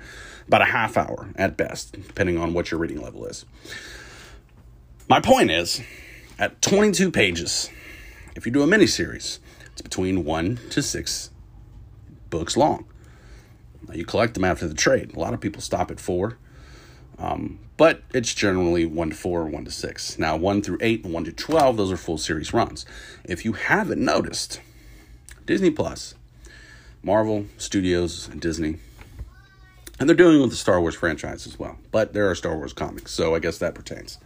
about a half hour at best, depending on what your reading level is. My point is, at 22 pages, if you do a miniseries, it's between one to six books long. Now, you collect them after the trade. A lot of people stop at four. Um, but it's generally 1 to 4 1 to 6. Now, 1 through 8 and 1 to 12, those are full series runs. If you haven't noticed, Disney Plus, Marvel Studios, and Disney, and they're doing with the Star Wars franchise as well, but there are Star Wars comics, so I guess that pertains.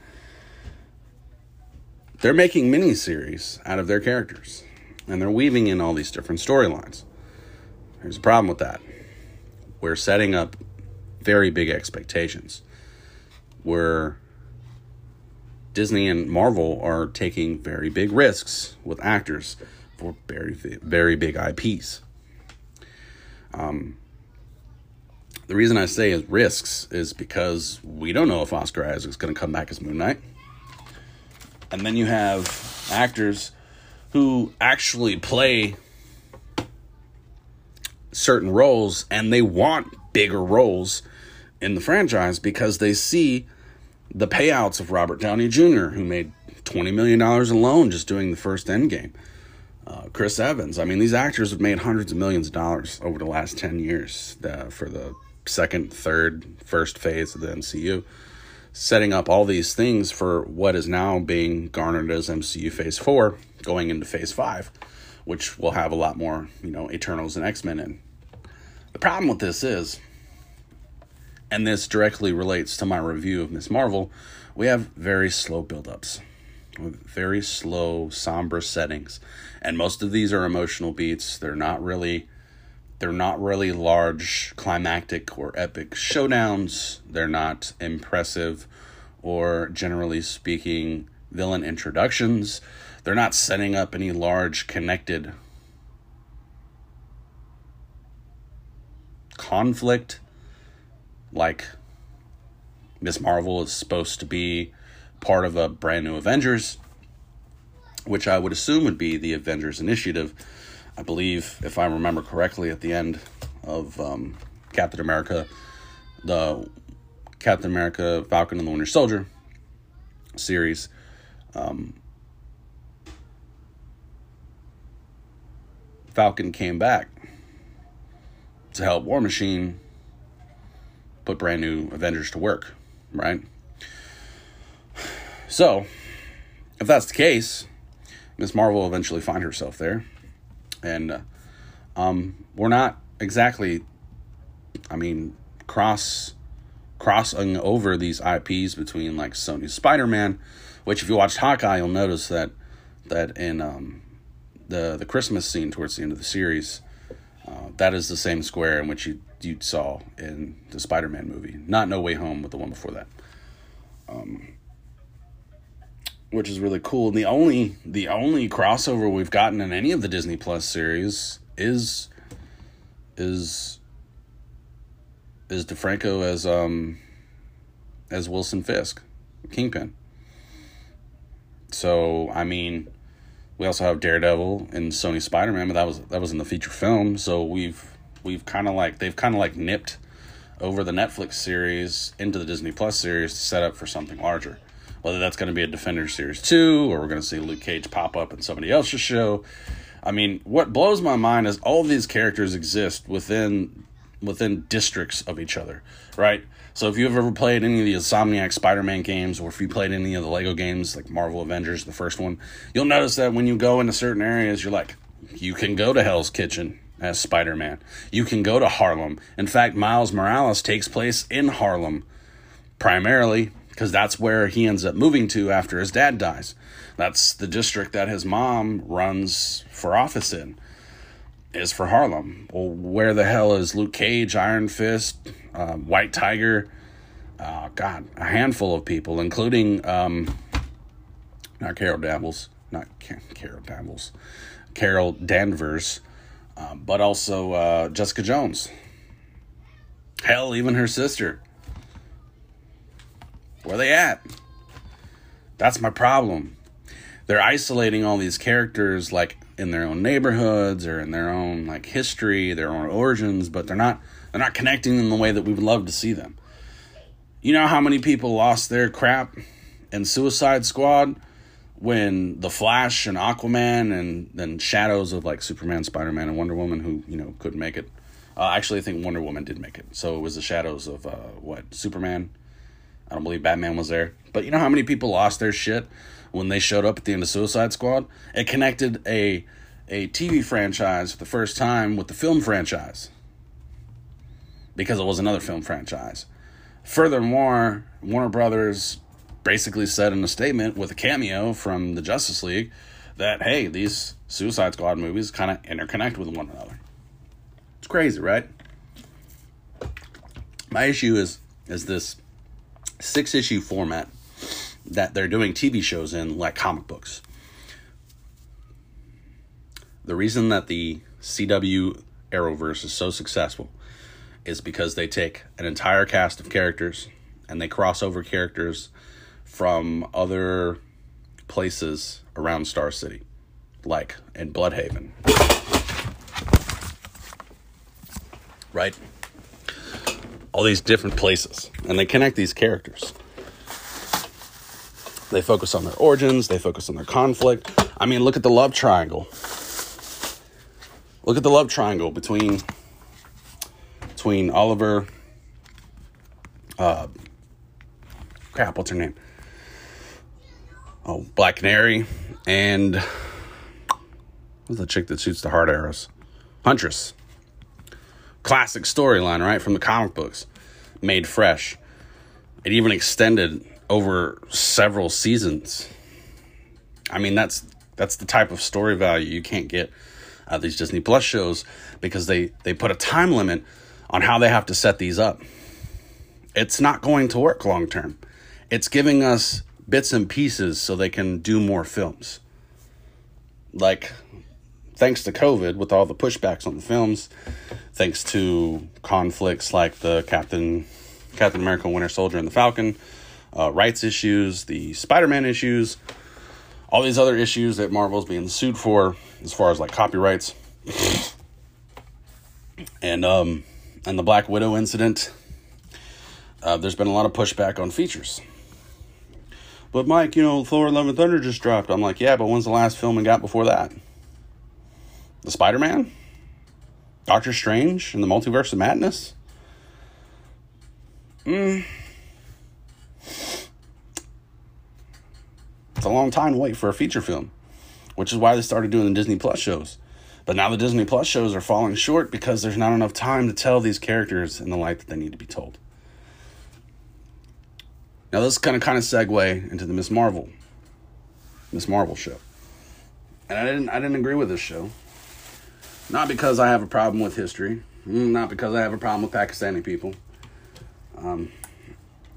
They're making miniseries out of their characters, and they're weaving in all these different storylines. There's a problem with that. We're setting up very big expectations where Disney and Marvel are taking very big risks with actors for very very big IPs. Um, the reason I say is risks is because we don't know if Oscar Isaac is going to come back as Moon Knight, and then you have actors who actually play certain roles and they want bigger roles in the franchise because they see the payouts of Robert Downey Jr., who made $20 million alone just doing the first Endgame. Uh, Chris Evans. I mean, these actors have made hundreds of millions of dollars over the last 10 years uh, for the second, third, first phase of the MCU, setting up all these things for what is now being garnered as MCU Phase 4, going into Phase 5, which will have a lot more, you know, Eternals and X Men in. The problem with this is and this directly relates to my review of Miss Marvel, we have very slow buildups, very slow, somber settings, and most of these are emotional beats. They're not really, they're not really large, climactic or epic showdowns. They're not impressive, or generally speaking, villain introductions. They're not setting up any large connected conflict like Miss Marvel is supposed to be part of a brand new Avengers, which I would assume would be the Avengers Initiative. I believe, if I remember correctly, at the end of um, Captain America, the Captain America Falcon and the Winter Soldier series, um, Falcon came back to help War Machine put brand new Avengers to work, right? So, if that's the case, Miss Marvel will eventually find herself there. And uh, um, we're not exactly, I mean, cross crossing over these IPs between like Sony's Spider Man, which if you watched Hawkeye, you'll notice that that in um, the the Christmas scene towards the end of the series, uh, that is the same square in which you you saw in the Spider-Man movie, not No Way Home, but the one before that. Um, which is really cool. And the only the only crossover we've gotten in any of the Disney Plus series is is is DeFranco as um as Wilson Fisk, Kingpin. So I mean, we also have Daredevil and Sony Spider Man, but that was that was in the feature film. So we've we've kind of like they've kind of like nipped over the Netflix series into the Disney Plus series to set up for something larger. Whether that's going to be a Defender series two, or we're going to see Luke Cage pop up in somebody else's show. I mean, what blows my mind is all these characters exist within within districts of each other, right? So if you've ever played any of the Insomniac Spider-Man games, or if you played any of the Lego games like Marvel Avengers, the first one, you'll notice that when you go into certain areas, you're like, you can go to Hell's Kitchen, as Spider Man. You can go to Harlem. In fact, Miles Morales takes place in Harlem primarily because that's where he ends up moving to after his dad dies. That's the district that his mom runs for office in, is for Harlem. Well, where the hell is Luke Cage, Iron Fist, uh, White Tiger? Uh, God, a handful of people, including um, not Carol Danvers, not Carol Danvers, Carol Danvers, um, but also uh, Jessica Jones. Hell, even her sister. Where they at? That's my problem. They're isolating all these characters like in their own neighborhoods or in their own like history, their own origins, but they're not they're not connecting in the way that we would love to see them. You know how many people lost their crap in Suicide Squad when the Flash and Aquaman and then shadows of like Superman, Spider Man, and Wonder Woman who you know couldn't make it. Uh, actually, I think Wonder Woman did make it. So it was the shadows of uh, what Superman, I don't believe Batman was there. But you know how many people lost their shit when they showed up at the end of Suicide Squad? It connected a a TV franchise for the first time with the film franchise because it was another film franchise. Furthermore, Warner Brothers basically said in a statement with a cameo from the Justice League that hey, these Suicide Squad movies kind of interconnect with one another. It's crazy, right? My issue is is this six issue format that they're doing TV shows in like comic books. The reason that the CW Arrowverse is so successful is because they take an entire cast of characters and they cross over characters from other places around Star City, like in Blüdhaven. Right? All these different places, and they connect these characters. They focus on their origins, they focus on their conflict. I mean, look at the love triangle. Look at the love triangle between between Oliver uh crap, what's her name? Oh, Black Canary and who's the chick that shoots the hard arrows? Huntress. Classic storyline, right? From the comic books. Made fresh. It even extended over several seasons. I mean, that's that's the type of story value you can't get of these Disney Plus shows because they they put a time limit on how they have to set these up. It's not going to work long term. It's giving us bits and pieces so they can do more films. Like thanks to COVID with all the pushbacks on the films, thanks to conflicts like the Captain Captain America Winter Soldier and the Falcon, uh, rights issues, the Spider Man issues, all these other issues that Marvel's being sued for as far as like copyrights. and um and the Black Widow incident. Uh, there's been a lot of pushback on features. But Mike, you know, Thor Love and Thunder just dropped. I'm like, yeah, but when's the last film we got before that? The Spider Man? Doctor Strange and the Multiverse of Madness? Hmm. It's a long time to wait for a feature film, which is why they started doing the Disney Plus shows. But now the Disney Plus shows are falling short because there's not enough time to tell these characters in the light that they need to be told. Now this kind of kind of segue into the Miss Marvel, Miss Marvel show, and I didn't I didn't agree with this show. Not because I have a problem with history, mm, not because I have a problem with Pakistani people. Um,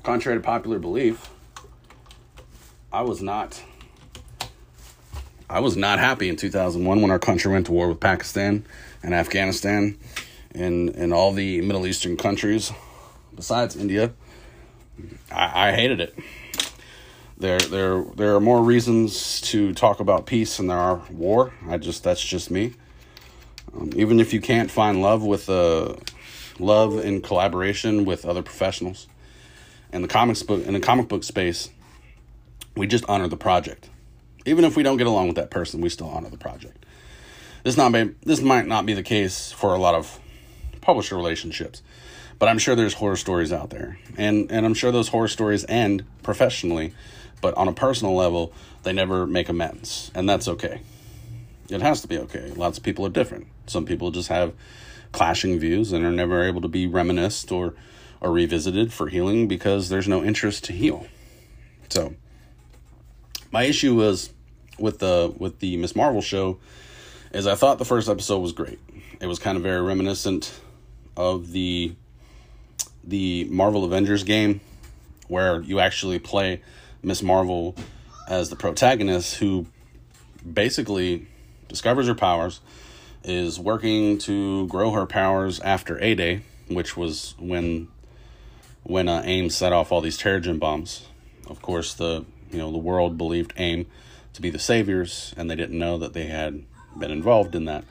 contrary to popular belief, I was not. I was not happy in 2001 when our country went to war with Pakistan and Afghanistan and, and all the Middle Eastern countries besides India. I, I hated it. There, there, there are more reasons to talk about peace than there are war. I just, that's just me. Um, even if you can't find love with uh, love in collaboration with other professionals, in the comics book in the comic book space, we just honor the project. Even if we don't get along with that person, we still honor the project. This not be, this might not be the case for a lot of publisher relationships, but I'm sure there's horror stories out there, and and I'm sure those horror stories end professionally, but on a personal level, they never make amends, and that's okay. It has to be okay. Lots of people are different. Some people just have clashing views and are never able to be reminisced or or revisited for healing because there's no interest to heal. So my issue was with the with the Miss Marvel show is I thought the first episode was great. It was kind of very reminiscent of the the Marvel Avengers game where you actually play Miss Marvel as the protagonist who basically discovers her powers, is working to grow her powers after A Day, which was when when uh, AIM set off all these Terrigen bombs. Of course, the you know the world believed AIM to be the saviors, and they didn't know that they had been involved in that.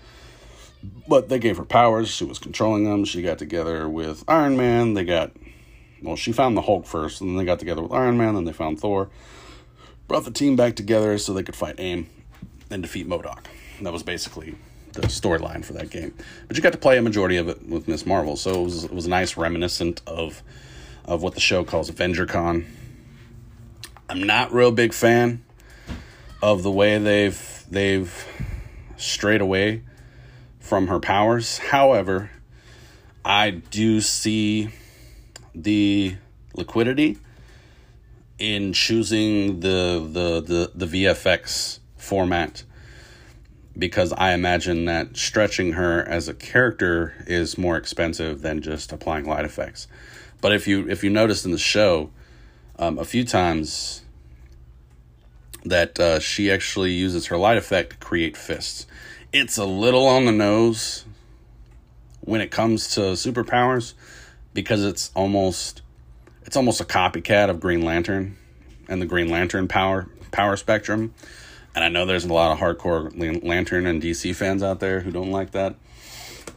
But they gave her powers. She was controlling them. She got together with Iron Man. They got well, she found the Hulk first, and then they got together with Iron Man. Then they found Thor. Brought the team back together so they could fight AIM and defeat MODOK. That was basically the storyline for that game. But you got to play a majority of it with Miss Marvel, so it was, it was nice reminiscent of of what the show calls AvengerCon. I'm not real big fan of the way they've they've strayed away from her powers. However, I do see the liquidity in choosing the the the, the VFX format because I imagine that stretching her as a character is more expensive than just applying light effects. But if you if you notice in the show, um, a few times that uh, she actually uses her light effect to create fists. It's a little on the nose when it comes to superpowers because it's almost it's almost a copycat of Green Lantern and the Green Lantern power power spectrum. And I know there's a lot of hardcore Lantern and DC fans out there who don't like that.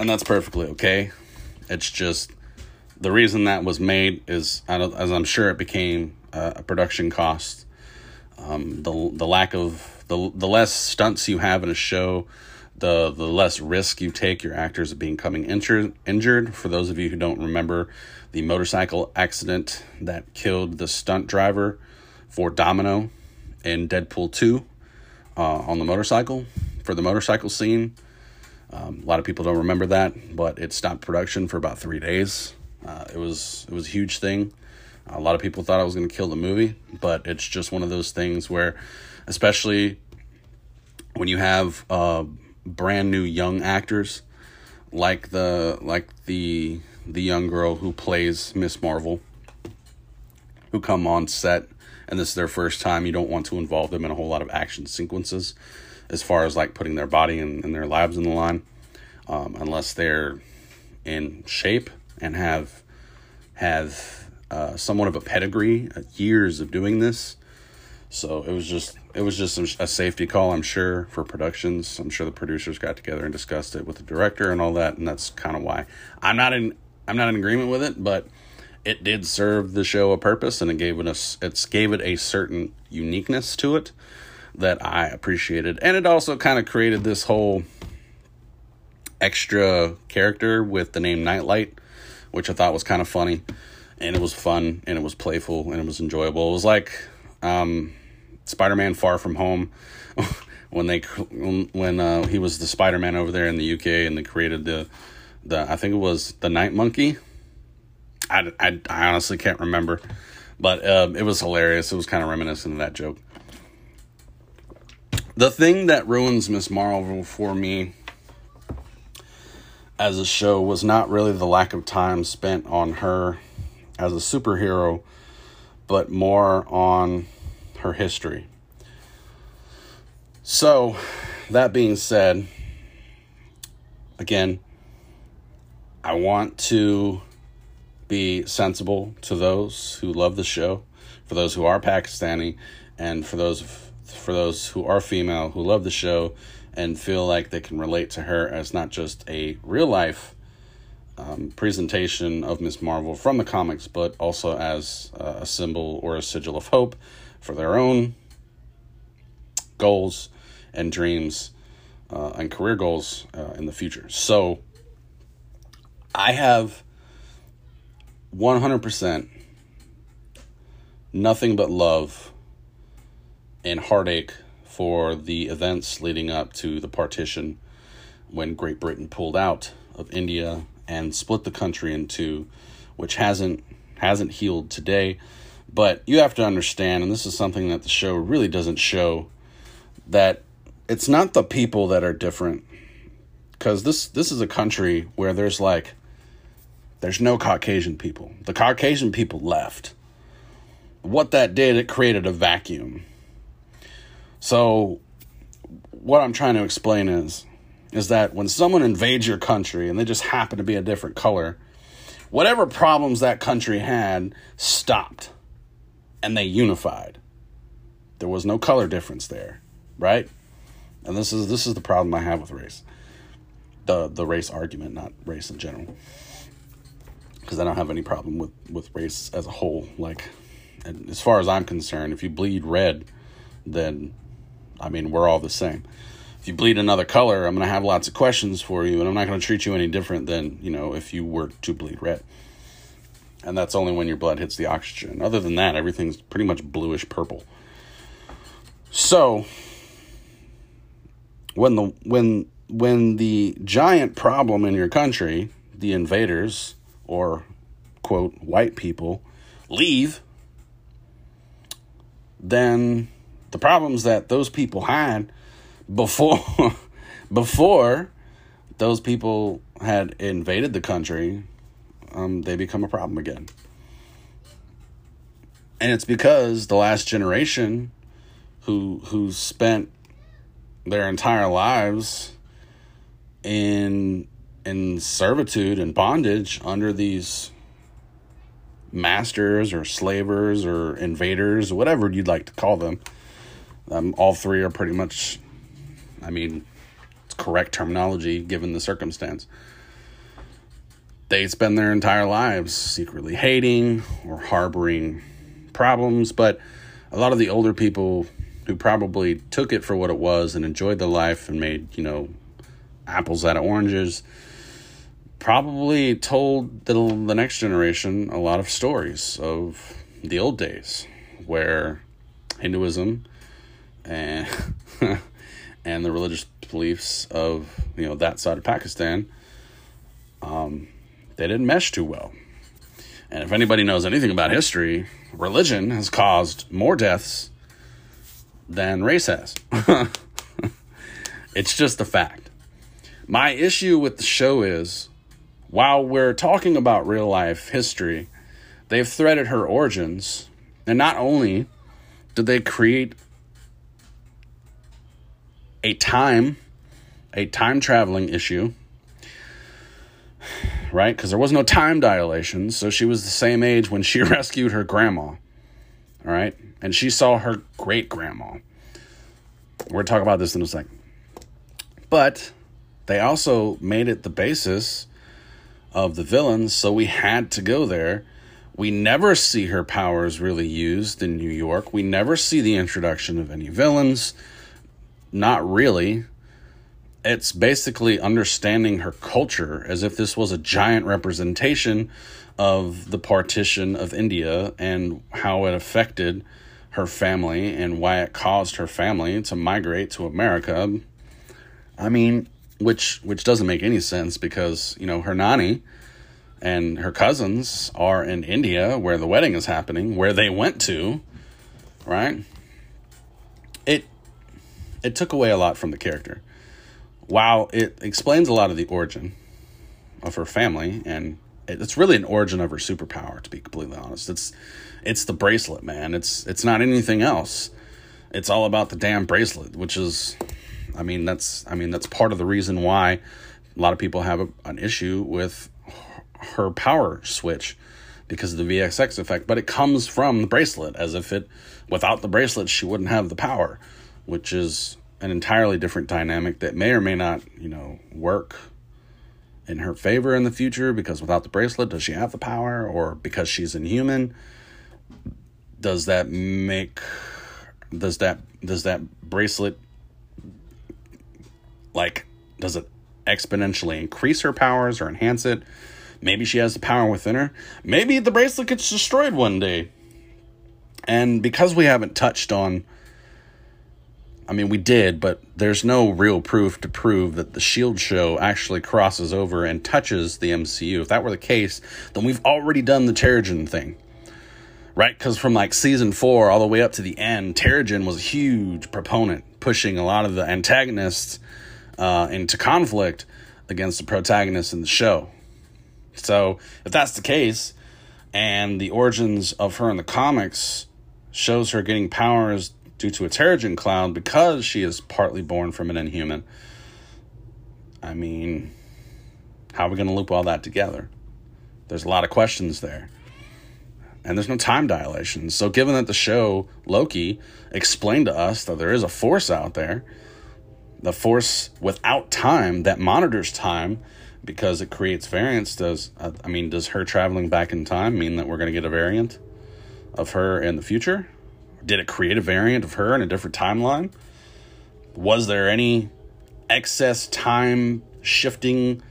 And that's perfectly okay. It's just the reason that was made is, as I'm sure it became a production cost. Um, the the lack of the the less stunts you have in a show, the the less risk you take your actors of being coming injured. Injured. For those of you who don't remember, the motorcycle accident that killed the stunt driver for Domino in Deadpool two uh, on the motorcycle for the motorcycle scene. Um, a lot of people don't remember that, but it stopped production for about three days. Uh, it was it was a huge thing. A lot of people thought I was going to kill the movie, but it's just one of those things where, especially when you have uh, brand new young actors like the like the the young girl who plays Miss Marvel, who come on set and this is their first time, you don't want to involve them in a whole lot of action sequences as far as like putting their body and, and their lives in the line, um, unless they're in shape and have have uh, somewhat of a pedigree, uh, years of doing this. So it was just it was just a safety call, I'm sure, for productions. I'm sure the producers got together and discussed it with the director and all that, and that's kind of why I'm not in I'm not in agreement with it, but it did serve the show a purpose and it gave it a, it's gave it a certain uniqueness to it that I appreciated. And it also kind of created this whole extra character with the name Nightlight, which I thought was kind of funny and it was fun and it was playful and it was enjoyable. It was like um, Spider-Man Far From Home when they when uh, he was the Spider-Man over there in the UK and they created the the I think it was the Night Monkey I, I, I honestly can't remember, but um, it was hilarious. It was kind of reminiscent of that joke. The thing that ruins Miss Marvel for me as a show was not really the lack of time spent on her as a superhero, but more on her history. So, that being said, again, I want to be sensible to those who love the show, for those who are Pakistani, and for those for those who are female who love the show and feel like they can relate to her as not just a real life um, presentation of Miss Marvel from the comics, but also as uh, a symbol or a sigil of hope for their own goals and dreams uh, and career goals uh, in the future. So I have 100% nothing but love and heartache for the events leading up to the partition when Great Britain pulled out of India and split the country in two, which hasn't hasn't healed today. But you have to understand, and this is something that the show really doesn't show, that it's not the people that are different. Because this this is a country where there's like there's no Caucasian people. The Caucasian people left. What that did, it created a vacuum. So, what I'm trying to explain is is that when someone invades your country and they just happen to be a different color, whatever problems that country had stopped and they unified. There was no color difference there, right? And this is this is the problem I have with race. The the race argument, not race in general because I don't have any problem with with race as a whole. Like, as far as I'm concerned, if you bleed red, then I mean we're all the same. If you bleed another color, I'm gonna have lots of questions for you, and I'm not gonna treat you any different than you know if you were to bleed red. And that's only when your blood hits the oxygen. Other than that, everything's pretty much bluish purple. So, when the when when the giant problem in your country, the invaders or quote white people leave, then the problems that those people had before before those people had invaded the country, um, they become a problem again. And it's because the last generation who who spent their entire lives in in servitude and bondage under these masters or slavers or invaders, whatever you'd like to call them. Um, all three are pretty much, I mean, it's correct terminology given the circumstance. They spend their entire lives secretly hating or harboring problems, but a lot of the older people who probably took it for what it was and enjoyed the life and made, you know, apples out of oranges probably told the, the next generation a lot of stories of the old days where Hinduism and and the religious beliefs of you know that side of Pakistan um, they didn't mesh too well. And if anybody knows anything about history, religion has caused more deaths than race has. it's just a fact. My issue with the show is while we're talking about real life history, they've threaded her origins. And not only did they create a time, a time traveling issue, right? Because there was no time dilation. So she was the same age when she rescued her grandma, all right? And she saw her great grandma. We're talking about this in a second. But they also made it the basis of the villains, so we had to go there. We never see her powers really used in New York. We never see the introduction of any villains. Not really. It's basically understanding her culture as if this was a giant representation of the partition of India and how it affected her family and why it caused her family to migrate to America. I mean, which which doesn't make any sense because you know her nanny and her cousins are in India where the wedding is happening, where they went to, right? It it took away a lot from the character. While it explains a lot of the origin of her family and it's really an origin of her superpower to be completely honest. It's it's the bracelet, man. It's it's not anything else. It's all about the damn bracelet, which is I mean, that's I mean, that's part of the reason why a lot of people have a, an issue with her power switch because of the VXX effect, but it comes from the bracelet as if it without the bracelet she wouldn't have the power, which is an entirely different dynamic that may or may not, you know, work in her favor in the future because without the bracelet does she have the power? Or because she's inhuman does that make does that does that bracelet like, does it exponentially increase her powers or enhance it? Maybe she has the power within her. Maybe the bracelet gets destroyed one day. And because we haven't touched on, I mean, we did, but there's no real proof to prove that the Shield show actually crosses over and touches the MCU. If that were the case, then we've already done the Terrigen thing, right? Because from like season four all the way up to the end, Terrigen was a huge proponent, pushing a lot of the antagonists uh, into conflict against the protagonist in the show. So, if that's the case, and the origins of her in the comics shows her getting powers due to a Terrigen cloud because she is partly born from an inhuman, I mean, how are we going to loop all that together? There's a lot of questions there. And there's no time dilation. So, given that the show Loki explained to us that there is a force out there, the force without time that monitors time because it creates variants. Does uh, i mean does her traveling back in time mean that we're going to get a variant of her in the future? Did it create a variant of her in a different timeline? Was there any excess time shifting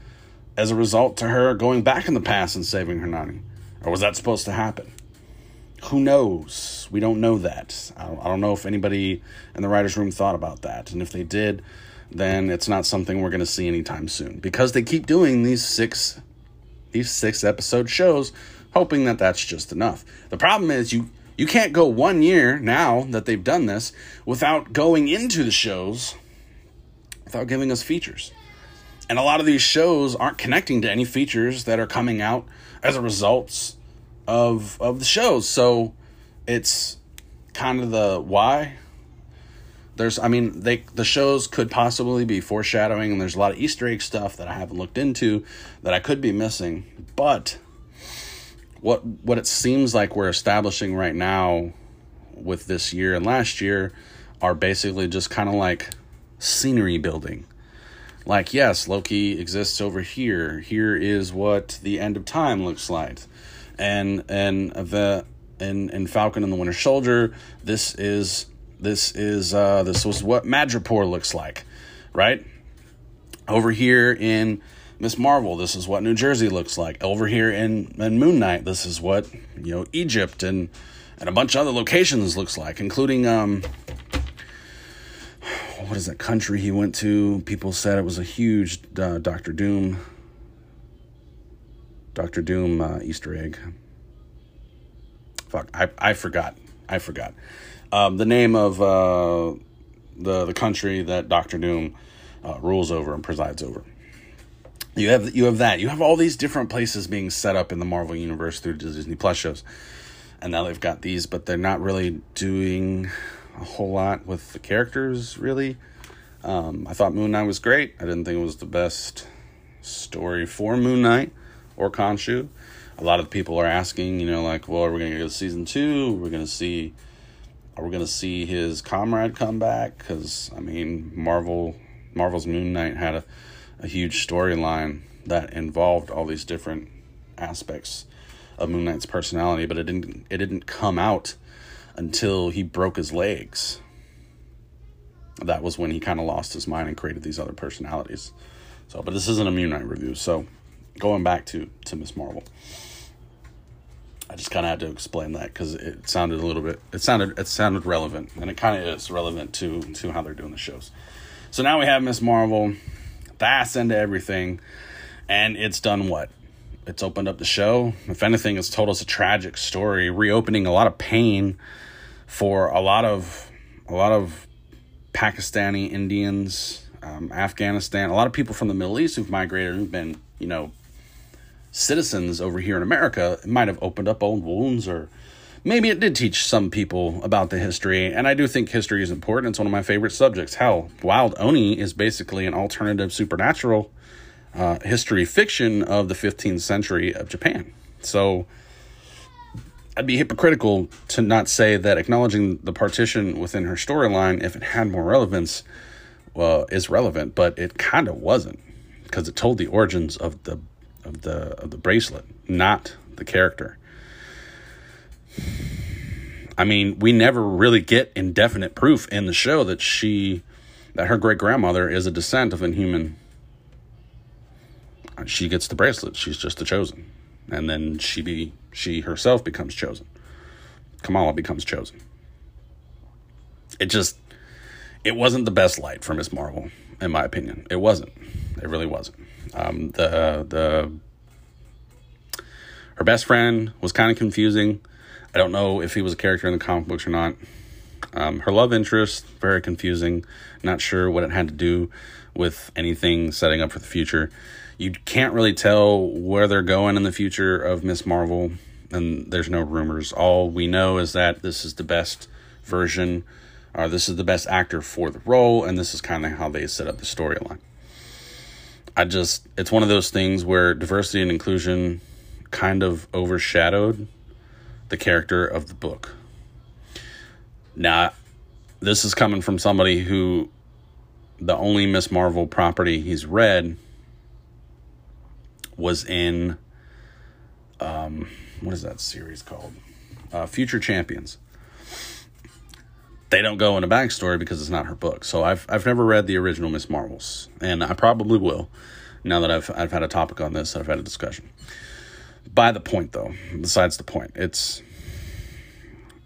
as a result to her going back in the past and saving her nanny Or was that supposed to happen? Who knows? We don't know that. I don't, know if anybody in the writer's room thought about that. And if they did, then it's not something we're going to see anytime soon. Because they keep doing these six these six episode shows hoping that that's just enough. The problem is you you can't go one year now that they've done this without going into the shows without giving us features. And a lot of these shows aren't connecting to any features that are coming out as a result of of the shows. So it's kind of the why. There's I mean they the shows could possibly be foreshadowing and there's a lot of Easter egg stuff that I haven't looked into that I could be missing. But what what it seems like we're establishing right now with this year and last year are basically just kind of like scenery building. Like yes, Loki exists over here. Here is what the end of time looks like. And and the in in Falcon and the Winter Soldier, this is this is uh this was what Madripoor looks like, right? Over here in Miss Marvel, this is what New Jersey looks like. Over here in, in Moon Knight, this is what, you know, Egypt and and a bunch of other locations looks like, including um what is that country he went to? People said it was a huge uh, Doctor Doom Doctor Doom uh, Easter egg. Fuck, I I forgot. I forgot. Um, the name of uh, the the country that Doctor Doom uh, rules over and presides over. You have you have that. You have all these different places being set up in the Marvel universe through Disney Plus shows, and now they've got these, but they're not really doing a whole lot with the characters. Really, um, I thought Moon Knight was great. I didn't think it was the best story for Moon Knight or Khonshu. A lot of people are asking, you know, like, well, are we going to go to season two? We're going to see, are we going to see his comrade come back? Because I mean, Marvel, Marvel's Moon Knight had a a huge storyline that involved all these different aspects of Moon Knight's personality, but it didn't it didn't come out until he broke his legs. That was when he kind of lost his mind and created these other personalities. So, but this isn't a Moon Knight review. So, going back to to Miss Marvel, I just kind of had to explain that because it sounded a little bit it sounded it sounded relevant, and it kind of is relevant to to how they're doing the shows. So now we have Miss Marvel fast into everything, and it's done what? It's opened up the show. If anything, it's told us a tragic story, reopening a lot of pain for a lot of a lot of Pakistani Indians, um, Afghanistan, a lot of people from the Middle East who've migrated and been, you know, citizens over here in America. It might have opened up old wounds or maybe it did teach some people about the history, and I do think history is important. It's one of my favorite subjects. Hell, Wild Oni is basically an alternative supernatural uh, history fiction of the 15th century of Japan. So I'd be hypocritical to not say that acknowledging the partition within her storyline, if it had more relevance, well, is relevant, but it kind of wasn't because it told the origins of the of the of the bracelet, not the character. I mean, we never really get indefinite proof in the show that she, that her great grandmother is a descent of inhuman. Uh, she gets the bracelet. She's just the chosen, and then she be she herself becomes chosen. Kamala becomes chosen. It just, it wasn't the best light for Miss Marvel, in my opinion. It wasn't. It really wasn't. Um, the the her best friend was kind of confusing I don't know if he was a character in the comic books or not. Um, her love interest, very confusing. Not sure what it had to do with anything setting up for the future. You can't really tell where they're going in the future of Miss Marvel, and there's no rumors. All we know is that this is the best version, or this is the best actor for the role, and this is kind of how they set up the storyline. I just, it's one of those things where diversity and inclusion kind of overshadowed the character of the book. Now, this is coming from somebody who the only Miss Marvel property he's read was in um, what is that series called? Uh, Future Champions. They don't go in into backstory because it's not her book. So I've I've never read the original Miss Marvels, and I probably will now that I've I've had a topic on this. I've had a discussion. By the point, though, besides the point, it's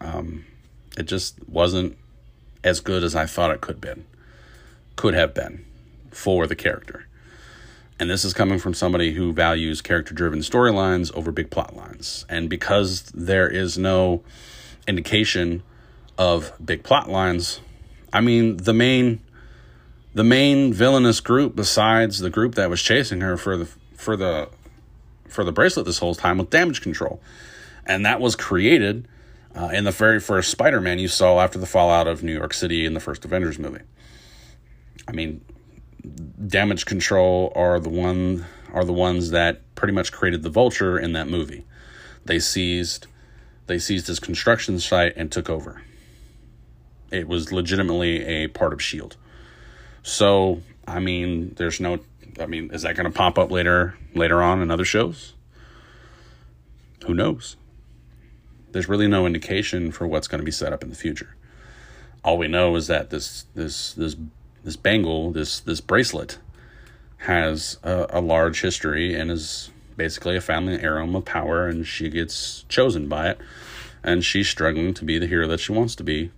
um, it just wasn't as good as I thought it could been, could have been, for the character. And this is coming from somebody who values character driven storylines over big plot lines. And because there is no indication of big plot lines, I mean the main the main villainous group besides the group that was chasing her for the for the for the bracelet this whole time with damage control. And that was created uh, in the very first Spider Man you saw after the fallout of New York City in the first Avengers movie. I mean, damage control are the one are the ones that pretty much created the vulture in that movie. They seized they seized his construction site and took over. It was legitimately a part of Shield. So, I mean, there's no I mean, is that going to pop up later later on in other shows? Who knows? There's really no indication for what's going to be set up in the future. All we know is that this this this this bangle, this this bracelet, has a, a large history and is basically a family heirloom of power, and she gets chosen by it, and she's struggling to be the hero that she wants to be.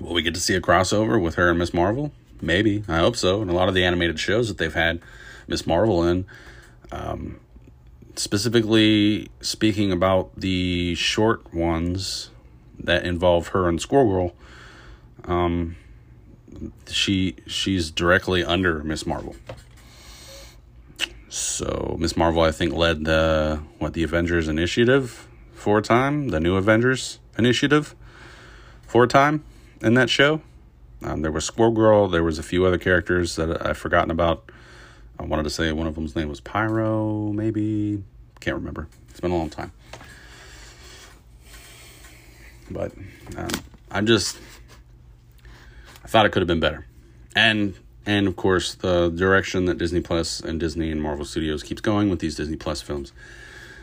Will we get to see a crossover with her and Miss Marvel? Maybe. I hope so. And a lot of the animated shows that they've had Miss Marvel in, um, specifically speaking about the short ones that involve her and Squirrel Girl, um, she she's directly under Miss Marvel. So Miss Marvel, I think, led the what the Avengers Initiative for a time, the New Avengers Initiative for a time in that show. Um, there was Squirrel Girl. There was a few other characters that I've forgotten about. I wanted to say one of them's name was Pyro, maybe. Can't remember. It's been a long time. But um, I'm just I thought it could have been better. And and of course the direction that Disney Plus and Disney and Marvel Studios keeps going with these Disney Plus films.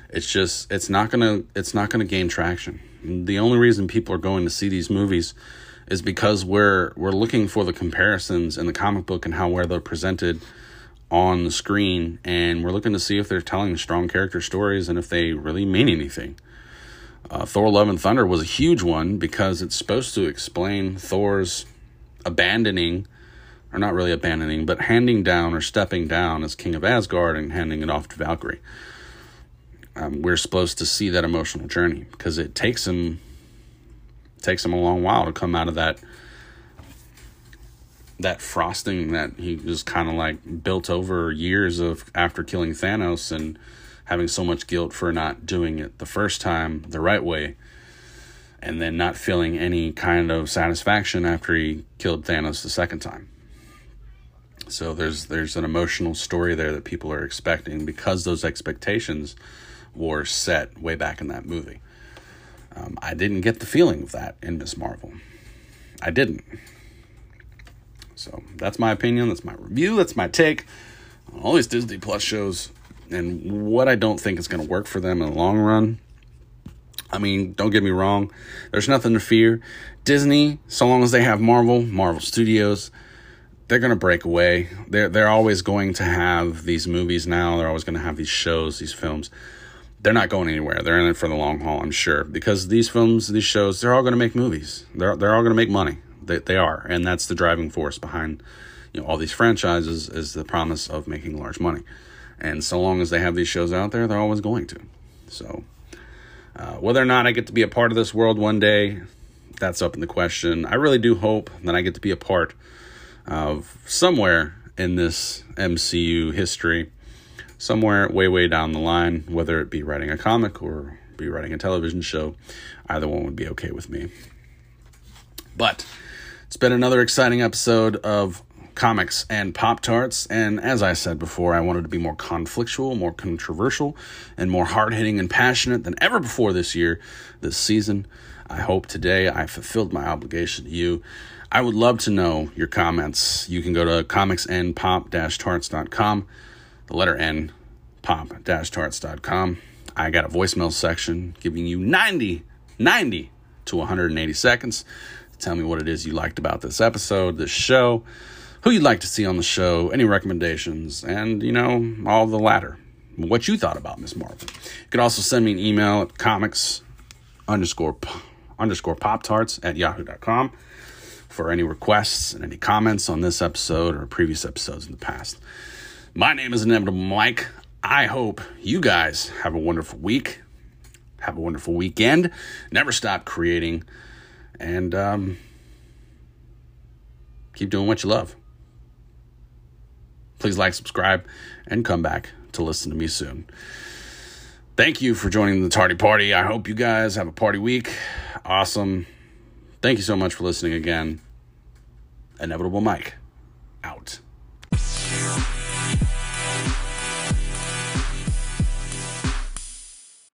It's just it's not gonna it's not gonna gain traction. The only reason people are going to see these movies is because we're we're looking for the comparisons in the comic book and how where they're presented on the screen and we're looking to see if they're telling strong character stories and if they really mean anything. Uh, Thor Love and Thunder was a huge one because it's supposed to explain Thor's abandoning, or not really abandoning, but handing down or stepping down as King of Asgard and handing it off to Valkyrie. Um, we're supposed to see that emotional journey because it takes him takes him a long while to come out of that that frosting that he was kind of like built over years of after killing Thanos and having so much guilt for not doing it the first time the right way and then not feeling any kind of satisfaction after he killed Thanos the second time. So there's there's an emotional story there that people are expecting because those expectations were set way back in that movie. Um, I didn't get the feeling of that in Miss Marvel. I didn't. So that's my opinion. That's my review. That's my take on all these Disney Plus shows and what I don't think is going to work for them in the long run. I mean, don't get me wrong, there's nothing to fear. Disney, so long as they have Marvel, Marvel Studios, they're going to break away. They're they're always going to have these movies now. They're always going to have these shows, these films. They're not going anywhere. They're in it for the long haul, I'm sure, because these films, these shows, they're all going to make movies. They're they're all going to make money. They they are, and that's the driving force behind you know all these franchises is the promise of making large money. And so long as they have these shows out there, they're always going to. So uh, whether or not I get to be a part of this world one day, that's up in the question. I really do hope that I get to be a part of somewhere in this MCU history, somewhere way, way down the line, whether it be writing a comic or be writing a television show, either one would be okay with me. But it's been another exciting episode of comics and Pop Tarts. And as I said before, I wanted to be more conflictual, more controversial, and more hard hitting and passionate than ever before this year, this season. I hope today I fulfilled my obligation to you. I would love to know your comments. You can go to comicsnpop-tarts.com, the letter N, pop-tarts.com. I got a voicemail section giving you 90, 90 to 180 seconds to tell me what it is you liked about this episode, this show who you'd like to see on the show, any recommendations, and, you know, all the latter. what you thought about Miss Marvel. You could also send me an email at comics underscore underscore pop tarts at yahoo.com for any requests and any comments on this episode or previous episodes in the past. My name is Inevitable Mike. I hope you guys have a wonderful week. Have a wonderful weekend. Never stop creating. And um, keep doing what you love. Please like, subscribe, and come back to listen to me soon. Thank you for joining the Tardy Party. I hope you guys have a party week. Awesome. Thank you so much for listening again. Inevitable Mike.